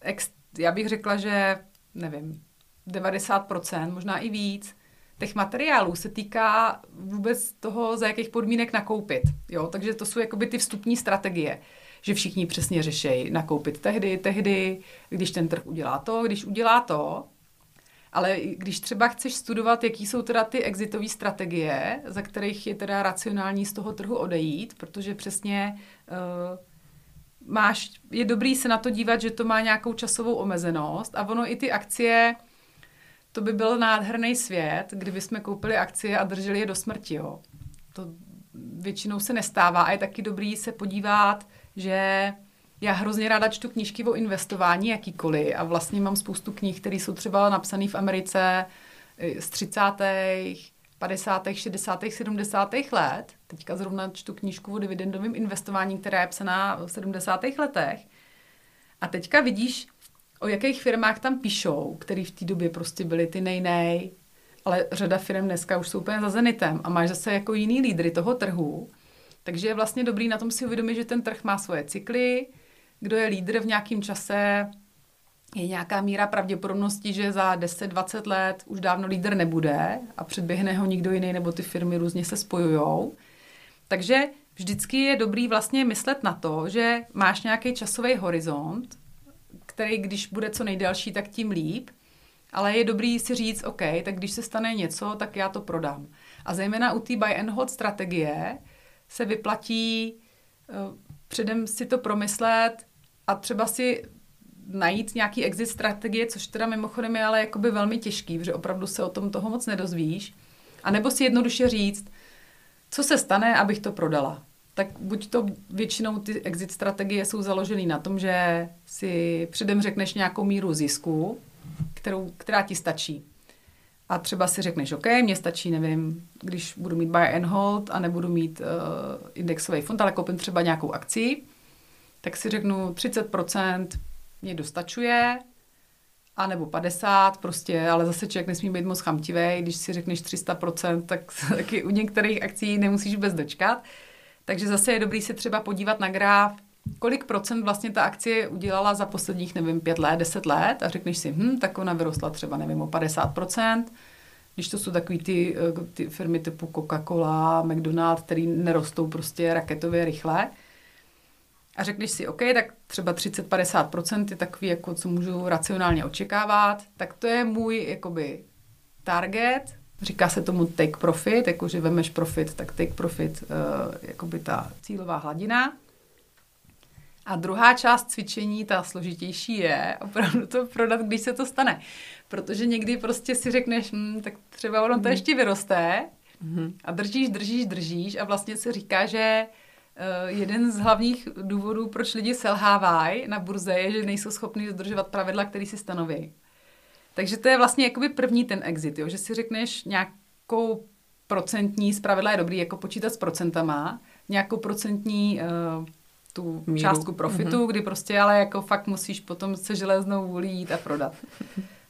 ex, já bych řekla, že nevím, 90%, možná i víc, těch materiálů se týká vůbec toho, za jakých podmínek nakoupit. Jo? Takže to jsou jakoby ty vstupní strategie že všichni přesně řešejí nakoupit tehdy, tehdy, když ten trh udělá to, když udělá to. Ale když třeba chceš studovat, jaký jsou teda ty exitové strategie, za kterých je teda racionální z toho trhu odejít, protože přesně uh, máš, je dobrý se na to dívat, že to má nějakou časovou omezenost a ono i ty akcie, to by byl nádherný svět, kdyby jsme koupili akcie a drželi je do smrti. Jo. To většinou se nestává a je taky dobrý se podívat, že já hrozně ráda čtu knížky o investování jakýkoliv a vlastně mám spoustu knih, které jsou třeba napsané v Americe eh, z 30. 50., 60., 70. let. Teďka zrovna čtu knížku o dividendovém investování, která je psaná v 70. letech. A teďka vidíš, o jakých firmách tam píšou, které v té době prostě byly ty nejnej, ale řada firm dneska už jsou úplně za zenitem a máš zase jako jiný lídry toho trhu, takže je vlastně dobrý na tom si uvědomit, že ten trh má svoje cykly, kdo je lídr v nějakém čase, je nějaká míra pravděpodobnosti, že za 10-20 let už dávno lídr nebude a předběhne ho nikdo jiný, nebo ty firmy různě se spojujou. Takže vždycky je dobrý vlastně myslet na to, že máš nějaký časový horizont, který když bude co nejdelší, tak tím líp, ale je dobrý si říct, OK, tak když se stane něco, tak já to prodám. A zejména u té buy and hold strategie, se vyplatí uh, předem si to promyslet a třeba si najít nějaký exit strategie, což teda mimochodem je ale jakoby velmi těžký, protože opravdu se o tom toho moc nedozvíš. A nebo si jednoduše říct, co se stane, abych to prodala. Tak buď to většinou ty exit strategie jsou založeny na tom, že si předem řekneš nějakou míru zisku, kterou, která ti stačí a třeba si řekneš, OK, mně stačí, nevím, když budu mít buy and hold a nebudu mít uh, indexový fond, ale koupím třeba nějakou akci, tak si řeknu 30% mě dostačuje, a nebo 50 prostě, ale zase člověk nesmí být moc chamtivý, když si řekneš 300%, tak taky u některých akcí nemusíš vůbec dočkat. Takže zase je dobrý se třeba podívat na graf, kolik procent vlastně ta akcie udělala za posledních, nevím, pět let, deset let a řekneš si, hm, tak ona vyrostla třeba, nevím, o 50 procent, když to jsou takové ty, eh, ty firmy typu Coca-Cola, McDonald's, které nerostou prostě raketově rychle. A řekneš si, OK, tak třeba 30-50% je takový, jako co můžu racionálně očekávat, tak to je můj jakoby target, říká se tomu take profit, jakože vemeš profit, tak take profit, uh, jakoby ta cílová hladina. A druhá část cvičení, ta složitější je opravdu to prodat, když se to stane. Protože někdy prostě si řekneš, hm, tak třeba ono to mhm. ještě vyroste mm-hmm. a držíš, držíš, držíš a vlastně se říká, že uh, jeden z hlavních důvodů, proč lidi selhávají na burze, je, že nejsou schopni dodržovat pravidla, které si stanoví. Takže to je vlastně jakoby první ten exit, jo? že si řekneš nějakou procentní, zpravidla je dobrý jako počítat s procentama, nějakou procentní uh, tu Míru. částku profitu, mm-hmm. kdy prostě ale jako fakt musíš potom se železnou vůlí jít a prodat.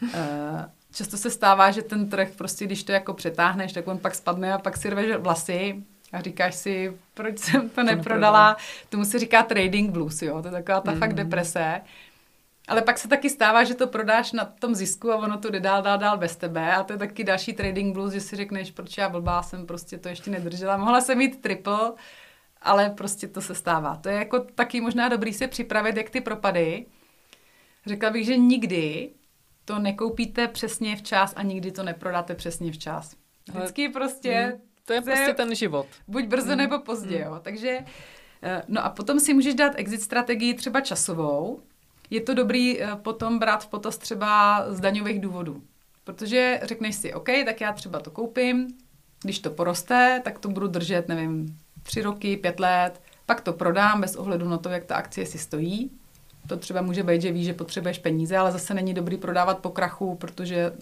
uh, často se stává, že ten trh prostě, když to jako přetáhneš, tak on pak spadne a pak si rveš vlasy a říkáš si, proč jsem to neprodala. Tomu se říká trading blues, jo, to je taková ta mm. fakt deprese. Ale pak se taky stává, že to prodáš na tom zisku a ono to jde dál, dál, dál bez tebe. A to je taky další trading blues, že si řekneš, proč já blbá jsem prostě to ještě nedržela. Mohla jsem mít triple, ale prostě to se stává. To je jako taky možná dobrý se připravit, jak ty propady. Řekla bych, že nikdy to nekoupíte přesně včas a nikdy to neprodáte přesně včas. Vždycky prostě...
Hmm, to je prostě ten život.
Buď brzo hmm. nebo pozdě, hmm. jo. Takže... Eh, no a potom si můžeš dát exit strategii třeba časovou. Je to dobrý eh, potom brát v potaz třeba z daňových důvodů. Protože řekneš si, OK, tak já třeba to koupím, když to poroste, tak to budu držet, nevím, tři roky, pět let, pak to prodám bez ohledu na to, jak ta akcie si stojí. To třeba může být, že víš, že potřebuješ peníze, ale zase není dobrý prodávat po krachu, protože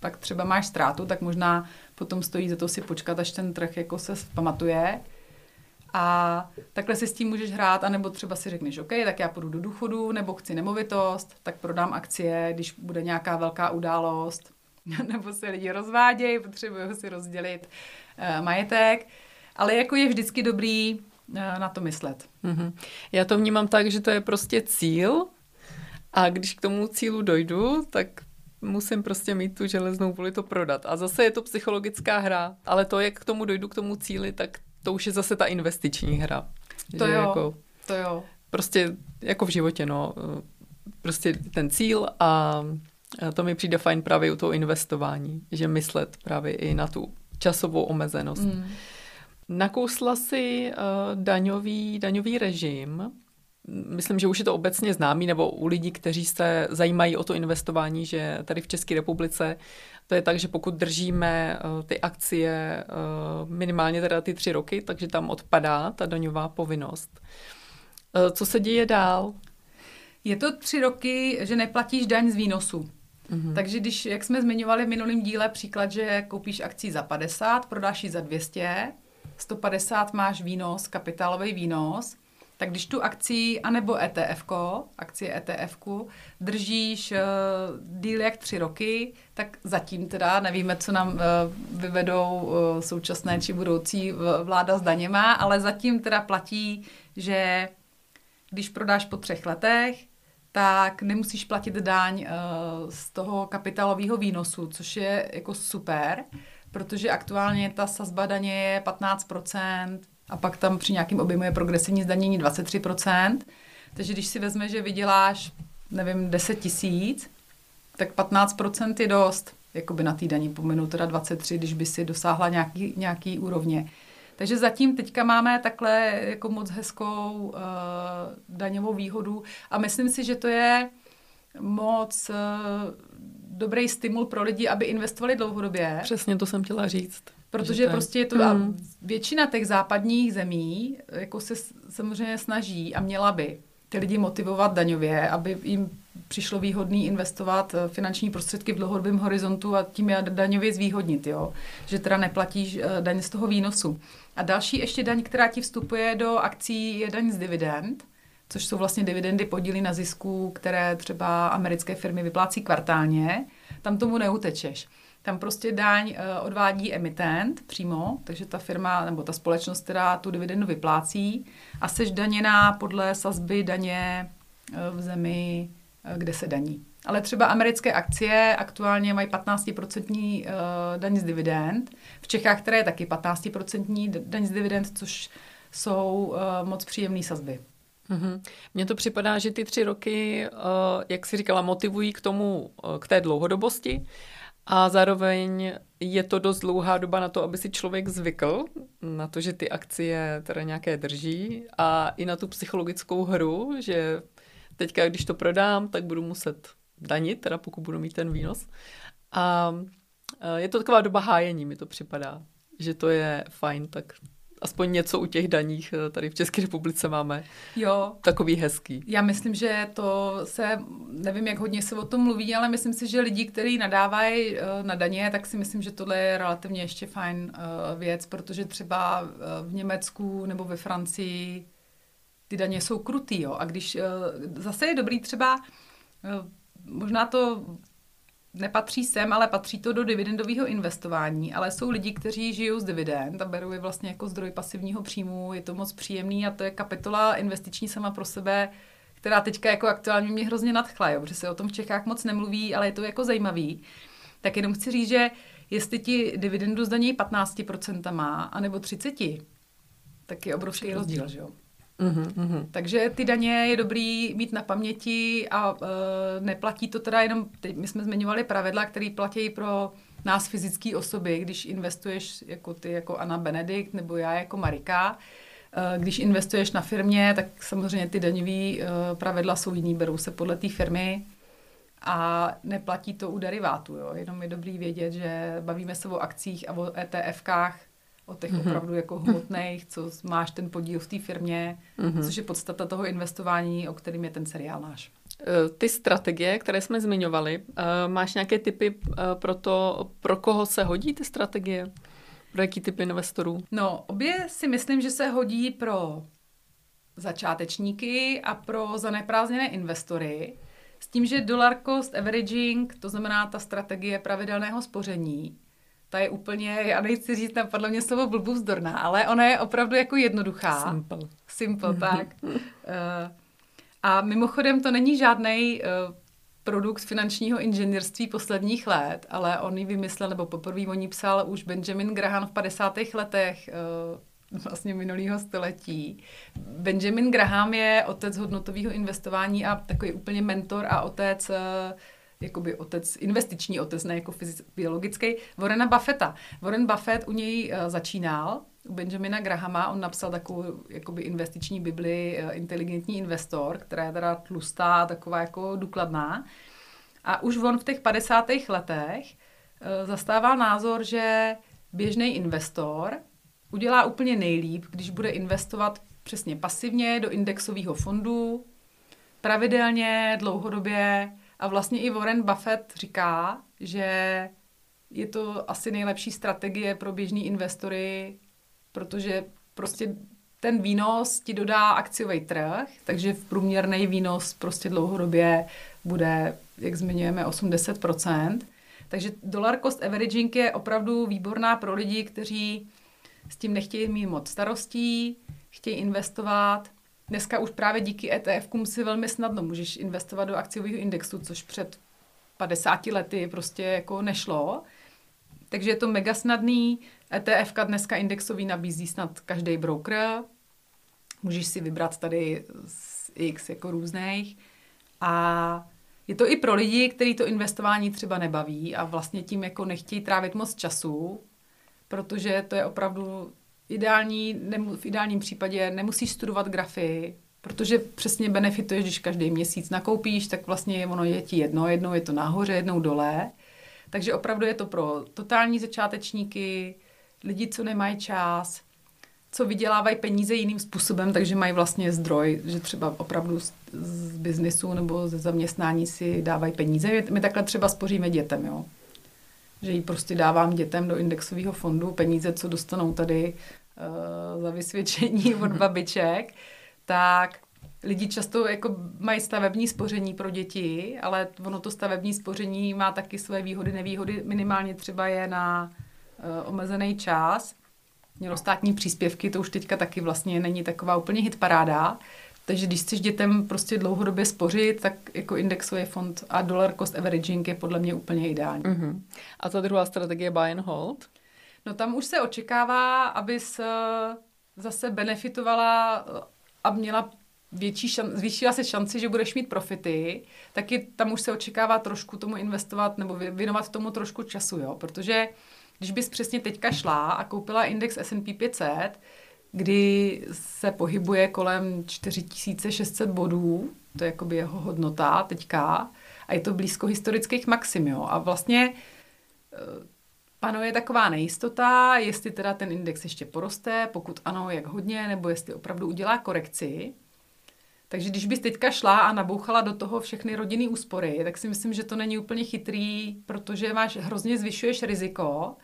pak třeba máš ztrátu, tak možná potom stojí za to si počkat, až ten trh jako se pamatuje. A takhle si s tím můžeš hrát, anebo třeba si řekneš, OK, tak já půjdu do důchodu, nebo chci nemovitost, tak prodám akcie, když bude nějaká velká událost, nebo se lidi rozvádějí, potřebují si rozdělit uh, majetek. Ale jako je vždycky dobrý uh, na to myslet.
Mm-hmm. Já to vnímám tak, že to je prostě cíl a když k tomu cílu dojdu, tak musím prostě mít tu železnou vůli to prodat. A zase je to psychologická hra, ale to, jak k tomu dojdu, k tomu cíli, tak to už je zase ta investiční hra.
To jo, jako, to jo.
Prostě jako v životě, no. Prostě ten cíl a to mi přijde fajn právě u toho investování, že myslet právě i na tu časovou omezenost. Mm. Nakousla si uh, daňový, daňový režim. Myslím, že už je to obecně známý, nebo u lidí, kteří se zajímají o to investování, že tady v České republice to je tak, že pokud držíme uh, ty akcie uh, minimálně teda ty tři roky, takže tam odpadá ta daňová povinnost. Uh, co se děje dál?
Je to tři roky, že neplatíš daň z výnosu. Mm-hmm. Takže když, jak jsme zmiňovali v minulém díle, příklad, že koupíš akci za 50, prodáš ji za 200, 150 máš výnos, kapitálový výnos, tak když tu akci, anebo ETF, akcie ETF, držíš uh, díl jak tři roky, tak zatím teda nevíme, co nám uh, vyvedou uh, současné či budoucí vláda s daněma, ale zatím teda platí, že když prodáš po třech letech, tak nemusíš platit daň uh, z toho kapitálového výnosu, což je jako super, protože aktuálně ta sazba daně je 15% a pak tam při nějakém objemu je progresivní zdanění 23%. Takže když si vezme, že vyděláš, nevím, 10 tisíc, tak 15% je dost, jakoby na té daní pominu teda 23, když by si dosáhla nějaký, nějaký úrovně. Takže zatím teďka máme takhle jako moc hezkou uh, daňovou výhodu a myslím si, že to je moc uh, dobrý stimul pro lidi, aby investovali dlouhodobě.
Přesně to jsem chtěla říct.
Protože je... prostě je to, a hmm. většina těch západních zemí jako se samozřejmě snaží a měla by ty lidi motivovat daňově, aby jim přišlo výhodný investovat eh, finanční prostředky v dlouhodobém horizontu a tím je daňově zvýhodnit, jo? že teda neplatíš eh, daň z toho výnosu. A další ještě daň, která ti vstupuje do akcí, je daň z dividend, což jsou vlastně dividendy podíly na zisku, které třeba americké firmy vyplácí kvartálně. Tam tomu neutečeš. tam prostě daň uh, odvádí emitent přímo, takže ta firma nebo ta společnost, která tu dividendu vyplácí a seš daněná podle sazby daně uh, v zemi, uh, kde se daní. Ale třeba americké akcie aktuálně mají 15% daň z dividend. V Čechách, které je taky 15% daň z dividend, což jsou moc příjemné sazby.
Mm-hmm. Mně to připadá, že ty tři roky, jak si říkala, motivují k tomu, k té dlouhodobosti a zároveň je to dost dlouhá doba na to, aby si člověk zvykl na to, že ty akcie teda nějaké drží a i na tu psychologickou hru, že teďka, když to prodám, tak budu muset danit, teda pokud budu mít ten výnos. A je to taková doba hájení, mi to připadá, že to je fajn, tak aspoň něco u těch daních eh, tady v České republice máme.
Jo.
Takový hezký.
Já myslím, že to se, nevím, jak hodně se o tom mluví, ale myslím si, že lidi, kteří nadávají eh, na daně, tak si myslím, že tohle je relativně ještě fajn eh, věc, protože třeba v Německu nebo ve Francii ty daně jsou krutý, jo. A když zase je dobrý třeba, možná to nepatří sem, ale patří to do dividendového investování, ale jsou lidi, kteří žijou z dividend a berou je vlastně jako zdroj pasivního příjmu, je to moc příjemný a to je kapitola investiční sama pro sebe, která teďka jako aktuálně mě hrozně nadchla, jo, protože se o tom v Čechách moc nemluví, ale je to jako zajímavý. Tak jenom chci říct, že jestli ti dividendu zdaní 15% má, anebo 30%, tak je obrovský rozdíl, že jo.
Mm-hmm.
Takže ty daně je dobrý mít na paměti a uh, neplatí to teda jenom, teď my jsme zmiňovali pravidla, které platí pro nás fyzické osoby, když investuješ jako ty, jako Anna Benedikt nebo já jako Marika, uh, když investuješ na firmě, tak samozřejmě ty daňové uh, pravidla jsou jiný, berou se podle té firmy a neplatí to u derivátu. Jo? Jenom je dobrý vědět, že bavíme se o akcích a o ETFkách, o těch mm-hmm. opravdu jako hmotných, co máš ten podíl v té firmě, mm-hmm. což je podstata toho investování, o kterým je ten seriál náš.
E, ty strategie, které jsme zmiňovali, e, máš nějaké typy e, pro to, pro koho se hodí ty strategie? Pro jaký typ investorů?
No, obě si myslím, že se hodí pro začátečníky a pro zaneprázdněné investory. S tím, že dollar cost averaging, to znamená ta strategie pravidelného spoření, ta je úplně, já nechci říct, napadlo mě slovo blbůvzdorná, ale ona je opravdu jako jednoduchá.
Simple.
Simple, tak. uh, a mimochodem to není žádný uh, eh, produkt finančního inženýrství posledních let, ale on ji vymyslel, nebo poprvé o ní psal už Benjamin Graham v 50. letech uh, vlastně minulého století. Benjamin Graham je otec hodnotového investování a takový úplně mentor a otec uh, jakoby otec, investiční otec, ne jako fyzic, biologický, Warrena Buffetta. Warren Buffett u něj uh, začínal, u Benjamina Grahama, on napsal takovou jakoby investiční bibli uh, Inteligentní investor, která je teda tlustá, taková jako důkladná. A už on v těch 50. letech uh, zastával názor, že běžný investor udělá úplně nejlíp, když bude investovat přesně pasivně do indexového fondu, pravidelně, dlouhodobě a vlastně i Warren Buffett říká, že je to asi nejlepší strategie pro běžný investory, protože prostě ten výnos ti dodá akciový trh, takže v průměrný výnos prostě dlouhodobě bude, jak zmiňujeme, 80%. Takže dollar cost averaging je opravdu výborná pro lidi, kteří s tím nechtějí mít moc starostí, chtějí investovat Dneska už právě díky ETFkům si velmi snadno můžeš investovat do akciového indexu, což před 50 lety prostě jako nešlo. Takže je to mega snadný. ETF dneska indexový nabízí snad každý broker. Můžeš si vybrat tady z X jako různých. A je to i pro lidi, kteří to investování třeba nebaví a vlastně tím jako nechtějí trávit moc času, protože to je opravdu ideální, nemu, v ideálním případě nemusíš studovat grafy, protože přesně benefituješ, když každý měsíc nakoupíš, tak vlastně ono je ti jedno, jednou je to nahoře, jednou dole. Takže opravdu je to pro totální začátečníky, lidi, co nemají čas, co vydělávají peníze jiným způsobem, takže mají vlastně zdroj, že třeba opravdu z, z biznisu nebo ze zaměstnání si dávají peníze. My takhle třeba spoříme dětem, jo. Že ji prostě dávám dětem do indexového fondu peníze, co dostanou tady uh, za vysvědčení od babiček, tak lidi často jako mají stavební spoření pro děti, ale ono to stavební spoření má taky své výhody, nevýhody. Minimálně třeba je na uh, omezený čas. Mělo státní příspěvky, to už teďka taky vlastně není taková úplně hitparáda. Takže když chceš dětem prostě dlouhodobě spořit, tak jako indexový fond a dollar cost averaging je podle mě úplně ideální.
Uh-huh. A ta druhá strategie buy and hold?
No tam už se očekává, abys zase benefitovala a měla větší šan, zvýšila se šanci, že budeš mít profity, taky tam už se očekává trošku tomu investovat nebo věnovat tomu trošku času, jo, protože když bys přesně teďka šla a koupila index S&P 500, kdy se pohybuje kolem 4600 bodů, to je jakoby jeho hodnota teďka, a je to blízko historických maxim, jo, a vlastně eh, panuje taková nejistota, jestli teda ten index ještě poroste, pokud ano, jak hodně, nebo jestli opravdu udělá korekci. Takže když bys teďka šla a nabouchala do toho všechny rodinný úspory, tak si myslím, že to není úplně chytrý, protože máš hrozně zvyšuješ riziko,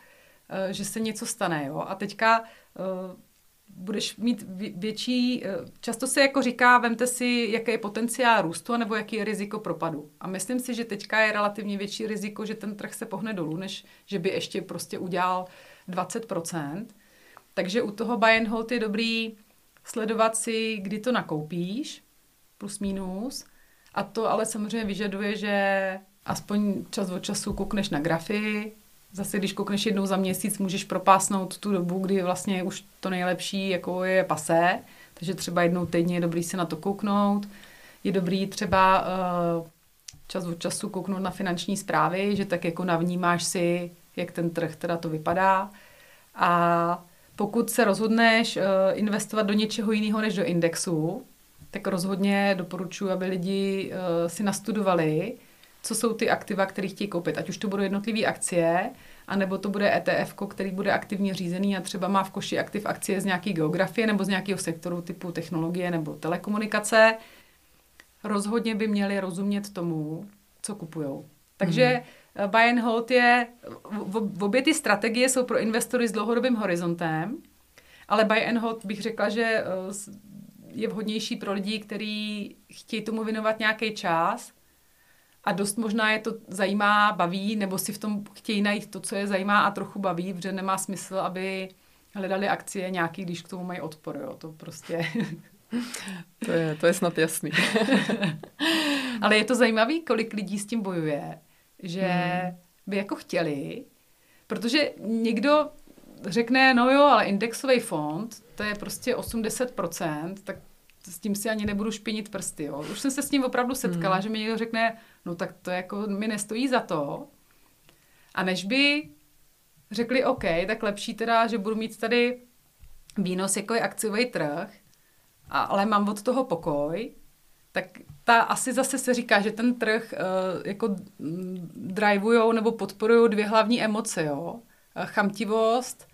eh, že se něco stane. Jo? A teďka eh, budeš mít větší, eh, často se jako říká, vemte si, jaký je potenciál růstu, nebo jaký je riziko propadu. A myslím si, že teďka je relativně větší riziko, že ten trh se pohne dolů, než že by ještě prostě udělal 20%. Takže u toho buy and hold je dobrý sledovat si, kdy to nakoupíš, plus minus. A to ale samozřejmě vyžaduje, že aspoň čas od času koukneš na grafy, zase když koukneš jednou za měsíc, můžeš propásnout tu dobu, kdy vlastně už to nejlepší jako je pasé, takže třeba jednou týdně je dobrý se na to kouknout. Je dobrý třeba uh, čas od času kouknout na finanční zprávy, že tak jako navnímáš si, jak ten trh teda to vypadá. A pokud se rozhodneš uh, investovat do něčeho jiného než do indexu, tak rozhodně doporučuji, aby lidi uh, si nastudovali, co jsou ty aktiva, které chtějí koupit. Ať už to budou jednotlivé akcie, anebo to bude ETF, který bude aktivně řízený a třeba má v koši aktiv akcie z nějaké geografie nebo z nějakého sektoru typu technologie nebo telekomunikace. Rozhodně by měli rozumět tomu, co kupují. Takže mm. buy and hold je, v, v obě ty strategie jsou pro investory s dlouhodobým horizontem, ale buy and hold bych řekla, že eh, je vhodnější pro lidi, kteří chtějí tomu věnovat nějaký čas a dost možná je to zajímá, baví, nebo si v tom chtějí najít to, co je zajímá a trochu baví, protože nemá smysl, aby hledali akcie nějaký, když k tomu mají odpor, jo, to prostě...
to, je, to je snad jasný.
Ale je to zajímavý, kolik lidí s tím bojuje, že hmm. by jako chtěli, protože někdo řekne, no jo, ale indexový fond, to je prostě 80%, tak s tím si ani nebudu špinit prsty. Jo. Už jsem se s tím opravdu setkala, hmm. že mi někdo řekne, no tak to jako mi nestojí za to. A než by řekli, OK, tak lepší teda, že budu mít tady výnos jako je akciový trh, a, ale mám od toho pokoj, tak ta asi zase se říká, že ten trh uh, jako drivujou nebo podporují dvě hlavní emoce, jo. Chamtivost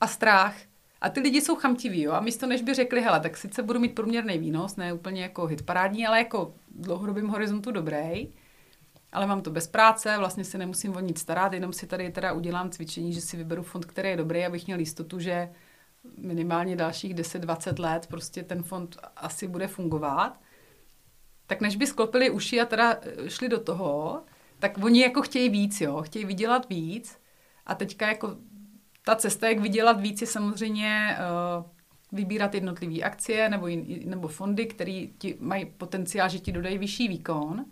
a strach. A ty lidi jsou chamtiví, jo. A místo než by řekli, hele, tak sice budu mít průměrný výnos, ne úplně jako hitparádní, ale jako dlouhodobým horizontu dobrý, ale mám to bez práce, vlastně se nemusím o nic starat, jenom si tady teda udělám cvičení, že si vyberu fond, který je dobrý, abych měl jistotu, že minimálně dalších 10-20 let prostě ten fond asi bude fungovat. Tak než by sklopili uši a teda eh, šli do toho, tak oni jako chtějí víc, jo, chtějí vydělat víc a teďka jako ta cesta, jak vydělat víc, je samozřejmě uh, vybírat jednotlivé akcie nebo, nebo fondy, které mají potenciál, že ti dodají vyšší výkon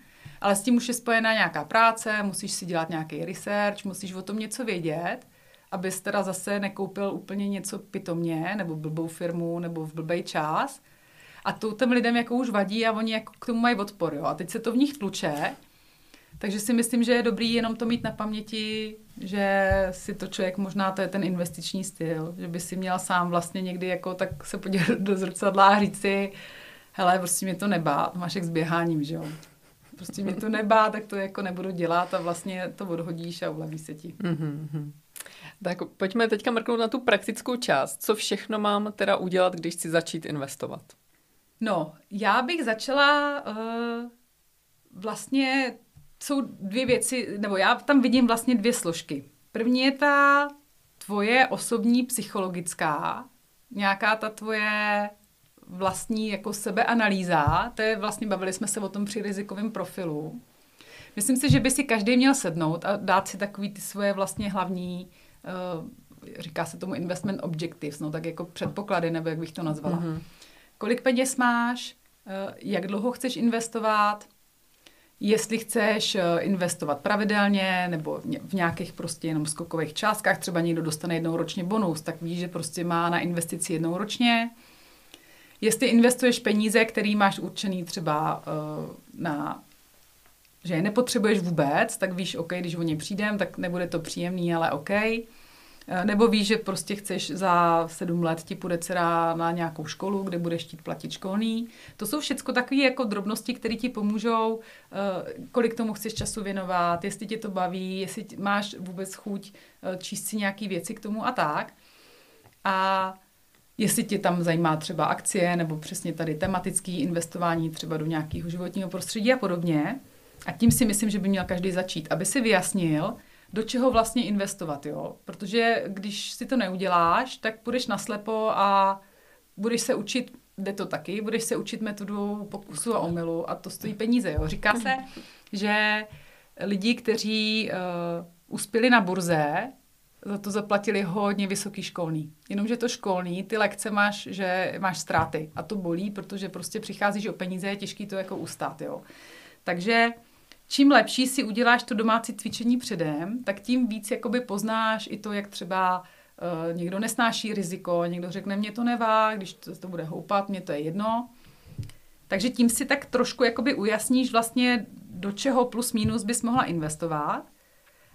ale s tím už je spojená nějaká práce, musíš si dělat nějaký research, musíš o tom něco vědět, abys teda zase nekoupil úplně něco pitomně, nebo blbou firmu, nebo v blbej čas. A to těm lidem jako už vadí a oni jako k tomu mají odpor, jo. A teď se to v nich tluče, takže si myslím, že je dobrý jenom to mít na paměti, že si to člověk, možná to je ten investiční styl, že by si měl sám vlastně někdy jako tak se podívat do zrcadla a říct si, hele, prostě mě to nebá, máš jak s běháním, že jo prostě mě to nebá, tak to jako nebudu dělat a vlastně to odhodíš a uleví se ti. Mm-hmm.
Tak pojďme teďka mrknout na tu praktickou část. Co všechno mám teda udělat, když chci začít investovat?
No, já bych začala uh, vlastně jsou dvě věci, nebo já tam vidím vlastně dvě složky. První je ta tvoje osobní psychologická, nějaká ta tvoje vlastní jako sebeanalýza, to je vlastně, bavili jsme se o tom při rizikovém profilu. Myslím si, že by si každý měl sednout a dát si takový ty svoje vlastně hlavní, uh, říká se tomu investment objectives, no tak jako předpoklady, nebo jak bych to nazvala. Mm-hmm. Kolik peněz máš, uh, jak dlouho chceš investovat, jestli chceš eh, investovat pravidelně nebo v nějakých prostě jenom skokových částkách, třeba někdo dostane jednou ročně bonus, tak víš, že prostě má na investici jednou ročně. Jestli investuješ peníze, který máš určený třeba uh, na že je nepotřebuješ vůbec, tak víš, OK, když o ně přijdem, tak nebude to příjemný, ale OK. Eh, nebo víš, že prostě chceš za sedm let ti půjde dcera na nějakou školu, kde budeš chtít platit školný. To jsou všechno takové jako drobnosti, které ti pomůžou, eh, kolik tomu chceš času věnovat, jestli tě to baví, jestli máš vůbec chuť číst si nějaké věci k tomu a tak. A jestli tě tam zajímá třeba akcie nebo přesně tady tematické investování třeba do nějakého životního prostředí a podobně. A tím si myslím, že by měl každý začít, aby si vyjasnil, do čeho vlastně investovat, jo. Protože když si to neuděláš, tak budeš naslepo a budeš se učit, jde to taky, budeš se učit metodu pokusu a omylu a to stojí peníze, jo. Říká se, že lidi, kteří uh, uspěli na burze, za to zaplatili hodně vysoký školný. Jenomže to školný, ty lekce máš, že máš ztráty a to bolí, protože prostě přicházíš o peníze, je těžký to jako ustát, jo. Takže čím lepší si uděláš to domácí cvičení předem, tak tím víc jakoby poznáš i to, jak třeba uh, někdo nesnáší riziko, někdo řekne, mě to nevá, když to, to bude houpat, mě to je jedno. Takže tím si tak trošku jakoby ujasníš vlastně, do čeho plus minus bys mohla investovat.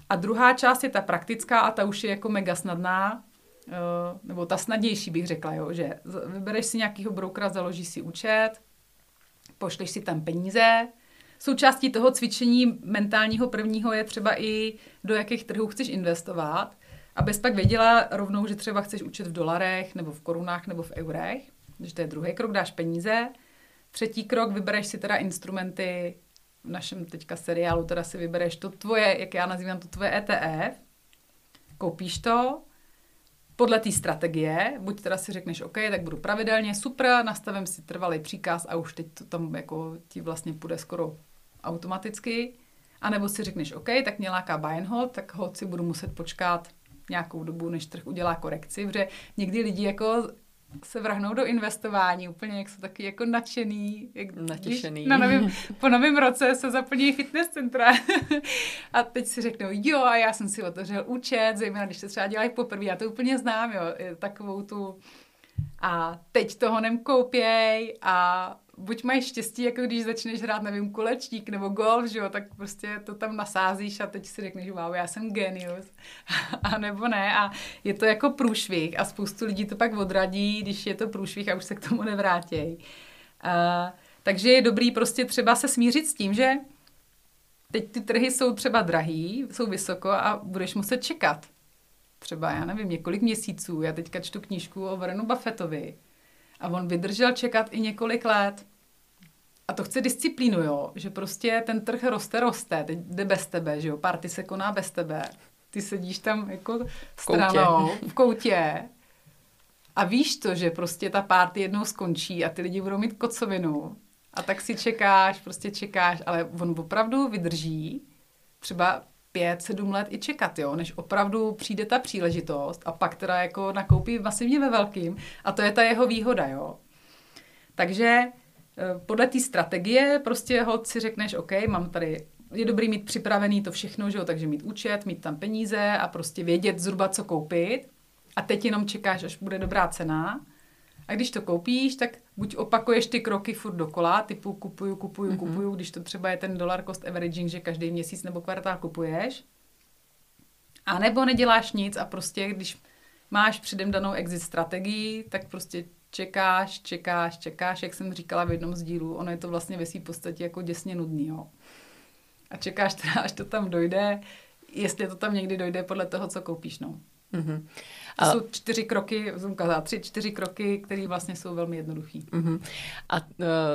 A druhá část je ta praktická a ta už je jako mega snadná, uh, nebo ta snadnější bych řekla, jo, že vybereš si nějakého brokera, založíš si účet, pošleš si tam peníze, součástí toho cvičení mentálního prvního je třeba i do jakých trhů chceš investovat, abys pak věděla rovnou, že třeba chceš učit v dolarech, nebo v korunách, nebo v eurech. Takže to je druhý krok, dáš peníze. Třetí krok, vybereš si teda instrumenty, v našem teďka seriálu teda si vybereš to tvoje, jak já nazývám to tvoje ETF, koupíš to, podle té strategie, buď teda si řekneš, OK, tak budu pravidelně, super, nastavím si trvalý příkaz a už teď to tam jako ti vlastně půjde skoro automaticky, anebo si řekneš, OK, tak mě láká buy and hold, tak hold si budu muset počkat nějakou dobu, než trh udělá korekci, protože někdy lidi jako se vrhnou do investování, úplně jak jsou taky jako nadšený. Jak
Natěšený.
Na novým, po novém roce se zaplní fitness centra a teď si řeknou, jo, a já jsem si otevřel účet, zejména když se třeba dělají poprvé, já to úplně znám, jo, takovou tu a teď to honem koupěj a buď mají štěstí, jako když začneš hrát, nevím, kulečník nebo golf, že jo, tak prostě to tam nasázíš a teď si řekneš, wow, já jsem genius. a nebo ne. A je to jako průšvih a spoustu lidí to pak odradí, když je to průšvih a už se k tomu nevrátějí. Takže je dobrý prostě třeba se smířit s tím, že teď ty trhy jsou třeba drahý, jsou vysoko a budeš muset čekat. Třeba, já nevím, několik měsíců. Já teďka čtu knížku o Warrenu Buffettovi a on vydržel čekat i několik let. A to chce disciplínu, jo, že prostě ten trh roste, roste, teď jde bez tebe, že jo, party se koná bez tebe. Ty sedíš tam jako stranou, v koutě a víš to, že prostě ta party jednou skončí a ty lidi budou mít kocovinu a tak si čekáš, prostě čekáš, ale on opravdu vydrží třeba pět, sedm let i čekat, jo, než opravdu přijde ta příležitost a pak teda jako nakoupí masivně ve velkým a to je ta jeho výhoda, jo. Takže podle té strategie prostě ho si řekneš, OK, mám tady je dobrý mít připravený to všechno, že jo, takže mít účet, mít tam peníze a prostě vědět zhruba, co koupit. A teď jenom čekáš, až bude dobrá cena. A když to koupíš, tak buď opakuješ ty kroky furt dokola, typu kupuju, kupuju, mm-hmm. kupuju, když to třeba je ten dollar cost averaging, že každý měsíc nebo kvartál kupuješ. A nebo neděláš nic a prostě, když máš předem danou exit strategii, tak prostě čekáš, čekáš, čekáš, jak jsem říkala v jednom z dílů, ono je to vlastně ve své podstatě jako děsně nudný, jo. A čekáš teda, až to tam dojde, jestli to tam někdy dojde podle toho, co koupíš, no. Mm-hmm. A... To jsou čtyři kroky, jsem ukázala, tři, čtyři kroky, které vlastně jsou velmi jednoduché. Mm-hmm.
A uh,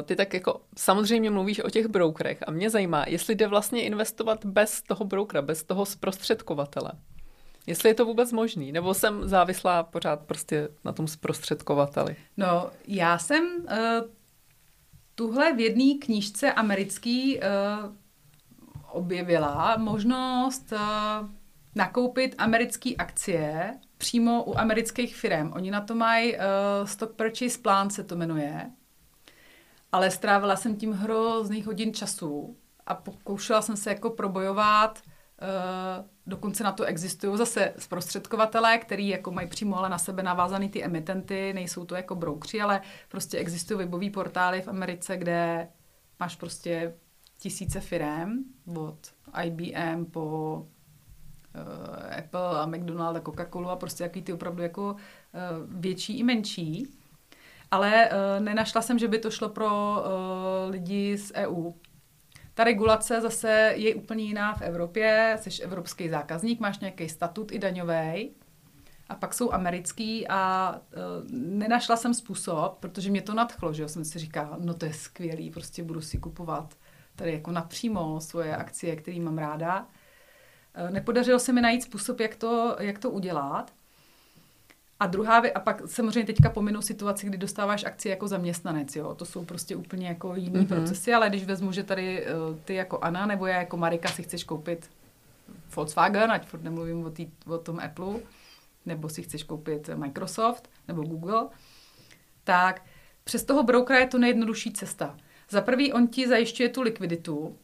ty tak jako samozřejmě mluvíš o těch brokerech a mě zajímá, jestli jde vlastně investovat bez toho brokera, bez toho zprostředkovatele. Jestli je to vůbec možný, nebo jsem závislá pořád prostě na tom zprostředkovateli?
No, já jsem uh, tuhle v jedné knížce americký uh, objevila možnost uh, nakoupit americké akcie přímo u amerických firm. Oni na to mají uh, stock purchase plán, se to jmenuje. Ale strávila jsem tím hrozných hodin času a pokoušela jsem se jako probojovat uh, dokonce na to existují zase zprostředkovatelé, který jako mají přímo ale na sebe navázaný ty emitenty, nejsou to jako broukři, ale prostě existují webové portály v Americe, kde máš prostě tisíce firm od IBM po uh, Apple a McDonald a Coca-Cola a prostě jaký ty opravdu jako uh, větší i menší. Ale uh, nenašla jsem, že by to šlo pro uh, lidi z EU. Ta regulace zase je úplně jiná v Evropě. Jsi evropský zákazník, máš nějaký statut i daňový. A pak jsou americký a uh, nenašla jsem způsob, protože mě to nadchlo, že jo, jsem si říkala, no to je skvělý, prostě budu si kupovat tady jako napřímo svoje akcie, které mám ráda. Uh, nepodařilo se mi najít způsob, jak to, jak to udělat. A druhá věc, a pak samozřejmě teďka pominu situaci, kdy dostáváš akci jako zaměstnanec, jo. To jsou prostě úplně jako jiný mm-hmm. procesy, ale když vezmu, že tady uh, ty jako Ana nebo já jako Marika si chceš koupit Volkswagen, ať furt nemluvím o, tý, o tom Apple, nebo si chceš koupit Microsoft nebo Google, tak přes toho brokera je to nejjednodušší cesta. Za prvý on ti zajišťuje tu likviditu,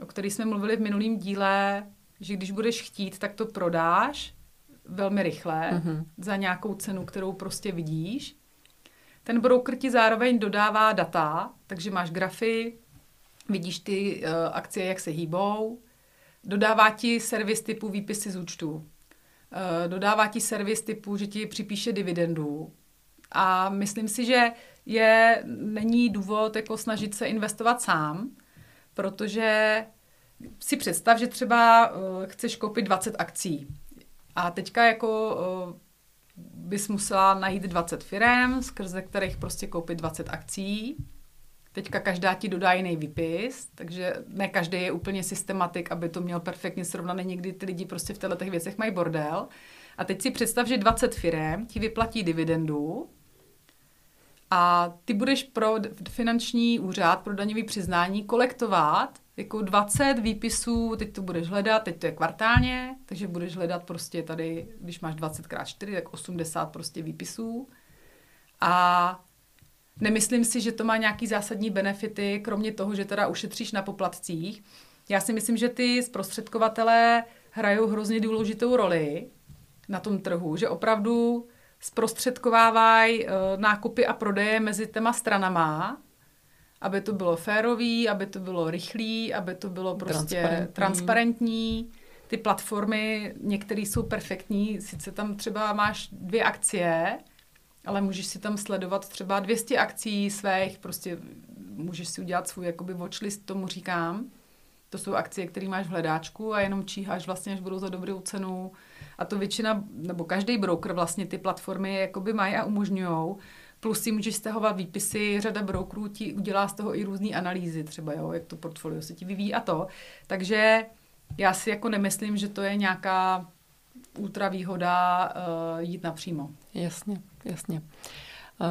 o které jsme mluvili v minulém díle, že když budeš chtít, tak to prodáš velmi rychle mm-hmm. za nějakou cenu, kterou prostě vidíš. Ten broker ti zároveň dodává data, takže máš grafy, vidíš ty uh, akcie, jak se hýbou, dodává ti servis typu výpisy z účtu, uh, dodává ti servis typu, že ti připíše dividendu. A myslím si, že je, není důvod jako snažit se investovat sám, protože si představ, že třeba uh, chceš koupit 20 akcí a teďka jako uh, bys musela najít 20 firm, skrze kterých prostě koupit 20 akcí. Teďka každá ti dodá jiný výpis, takže ne každý je úplně systematik, aby to měl perfektně srovnaný. Někdy ty lidi prostě v těchto věcech mají bordel. A teď si představ, že 20 firm ti vyplatí dividendu a ty budeš pro finanční úřad, pro daňový přiznání kolektovat jako 20 výpisů, teď to budeš hledat, teď to je kvartálně, takže budeš hledat prostě tady, když máš 20 x 4, tak 80 prostě výpisů. A nemyslím si, že to má nějaký zásadní benefity, kromě toho, že teda ušetříš na poplatcích. Já si myslím, že ty zprostředkovatelé hrajou hrozně důležitou roli na tom trhu, že opravdu zprostředkovávají uh, nákupy a prodeje mezi těma stranama, aby to bylo férový, aby to bylo rychlý, aby to bylo prostě transparentní. transparentní. Ty platformy, některé jsou perfektní, sice tam třeba máš dvě akcie, ale můžeš si tam sledovat třeba 200 akcí svých, prostě můžeš si udělat svůj jakoby watchlist, tomu říkám. To jsou akcie, které máš v hledáčku a jenom číháš vlastně, až budou za dobrou cenu. A to většina, nebo každý broker vlastně ty platformy jakoby mají a umožňují plus si můžeš stahovat výpisy, řada brokerů ti udělá z toho i různé analýzy, třeba jo, jak to portfolio se ti vyvíjí a to. Takže já si jako nemyslím, že to je nějaká ultra výhoda uh, jít napřímo.
Jasně, jasně. Uh,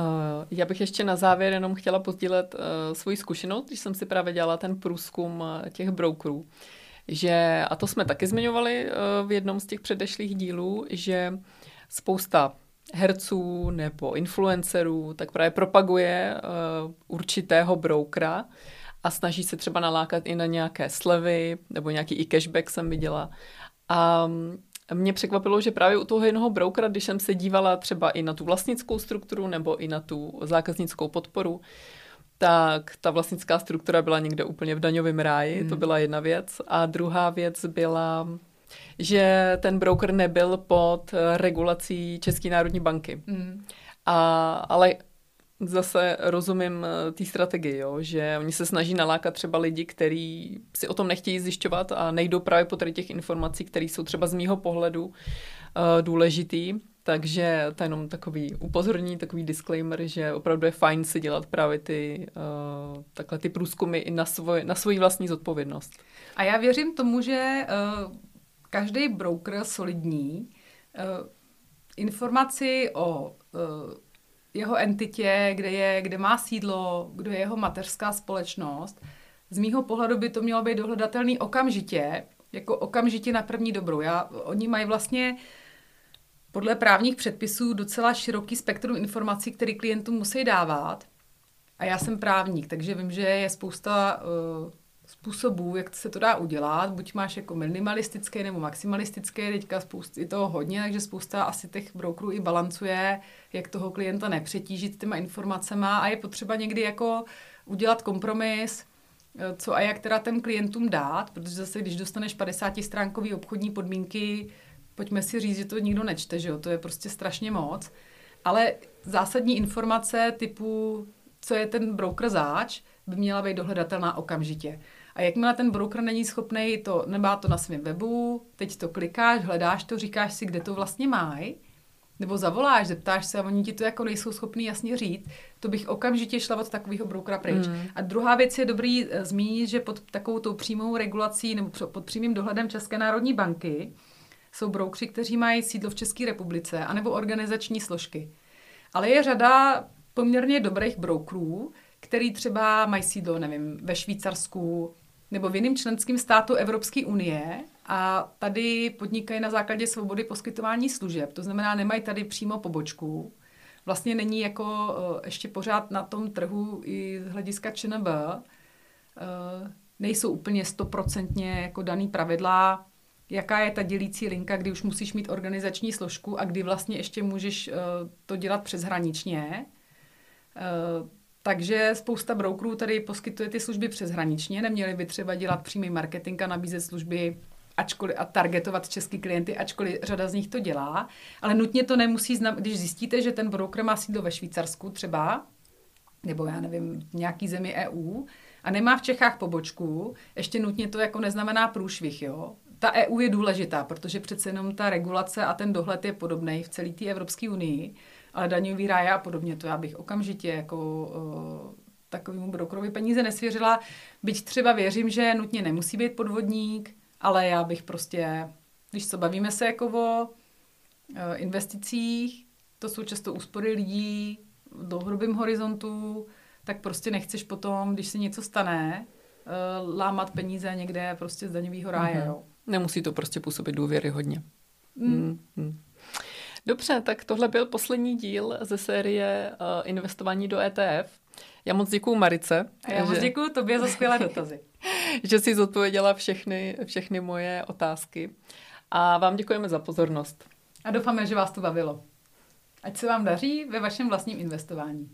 já bych ještě na závěr jenom chtěla pozdílet uh, svoji zkušenost, když jsem si právě dělala ten průzkum těch brokerů, že, a to jsme taky zmiňovali uh, v jednom z těch předešlých dílů, že spousta herců nebo influencerů, tak právě propaguje uh, určitého brokera a snaží se třeba nalákat i na nějaké slevy nebo nějaký i cashback jsem viděla. A mm, mě překvapilo, že právě u toho jednoho brokera, když jsem se dívala třeba i na tu vlastnickou strukturu nebo i na tu zákaznickou podporu, tak ta vlastnická struktura byla někde úplně v daňovém ráji, hmm. to byla jedna věc. A druhá věc byla že ten broker nebyl pod eh, regulací České národní banky. Mm. A, ale zase rozumím eh, té strategii, jo, že oni se snaží nalákat třeba lidi, kteří si o tom nechtějí zjišťovat a nejdou právě po těch informací, které jsou třeba z mýho pohledu uh, důležitý. Takže to je jenom takový upozornění, takový disclaimer, že opravdu je fajn si dělat právě ty, uh, takhle ty průzkumy i na, svoj, na svoji vlastní zodpovědnost.
A já věřím tomu, že uh každý broker solidní informaci o jeho entitě, kde, je, kde má sídlo, kdo je jeho mateřská společnost, z mýho pohledu by to mělo být dohledatelný okamžitě, jako okamžitě na první dobrou. Já, oni mají vlastně podle právních předpisů docela široký spektrum informací, které klientům musí dávat. A já jsem právník, takže vím, že je spousta uh, způsobů, jak se to dá udělat. Buď máš jako minimalistické nebo maximalistické, teďka spousta, je toho hodně, takže spousta asi těch brokerů i balancuje, jak toho klienta nepřetížit těma informacema a je potřeba někdy jako udělat kompromis, eh, co a jak teda těm klientům dát, protože zase, když dostaneš 50-stránkový obchodní podmínky, pojďme si říct, že to nikdo nečte, že jo, to je prostě strašně moc, ale zásadní informace typu, co je ten broker záč, by měla být dohledatelná okamžitě. A jakmile ten broker není schopný to, nemá to na svém webu, teď to klikáš, hledáš to, říkáš si, kde to vlastně mají, nebo zavoláš, zeptáš se a oni ti to jako nejsou schopní jasně říct, to bych okamžitě šla od takového brokera pryč. Mm. A druhá věc je dobrý eh, zmínit, že pod takovou tou přímou regulací nebo pod přímým dohledem České národní banky jsou broukři, kteří mají sídlo v České republice, anebo organizační složky. Ale je řada poměrně dobrých brokerů, který třeba mají sídlo, nevím, ve Švýcarsku nebo v jiném členském státu Evropské unie a tady podnikají na základě svobody poskytování služeb. To znamená, nemají tady přímo pobočku. Vlastně není jako eh, ještě pořád na tom trhu i z hlediska ČNB. Eh, nejsou úplně stoprocentně jako daný pravidla, jaká je ta dělící linka, kdy už musíš mít organizační složku a kdy vlastně ještě můžeš eh, to dělat přeshraničně. Takže spousta brokerů tady poskytuje ty služby přeshraničně, neměli by třeba dělat přímý marketing a nabízet služby ačkoliv, a targetovat český klienty, ačkoliv řada z nich to dělá, ale nutně to nemusí znamenat, když zjistíte, že ten broker má sídlo ve Švýcarsku třeba, nebo já nevím, v nějaký zemi EU, a nemá v Čechách pobočku, ještě nutně to jako neznamená průšvih, jo. Ta EU je důležitá, protože přece jenom ta regulace a ten dohled je podobný v celé té Evropské unii ale daňový ráje a podobně, to já bych okamžitě jako uh, takovému brokerovi peníze nesvěřila, byť třeba věřím, že nutně nemusí být podvodník, ale já bych prostě, když se bavíme se jako o investicích, to jsou často úspory lidí v dlouhodobém horizontu, tak prostě nechceš potom, když se něco stane, uh, lámat peníze někde prostě z daňového ráje. Mm-hmm. Jo.
Nemusí to prostě působit důvěry hodně. Mm. Mm. Dobře, tak tohle byl poslední díl ze série uh, Investování do ETF. Já moc děkuji Marice.
A já moc že... děkuji tobě za skvělé dotazy.
že jsi zodpověděla všechny, všechny moje otázky. A vám děkujeme za pozornost.
A doufáme, že vás to bavilo. Ať se vám daří ve vašem vlastním investování.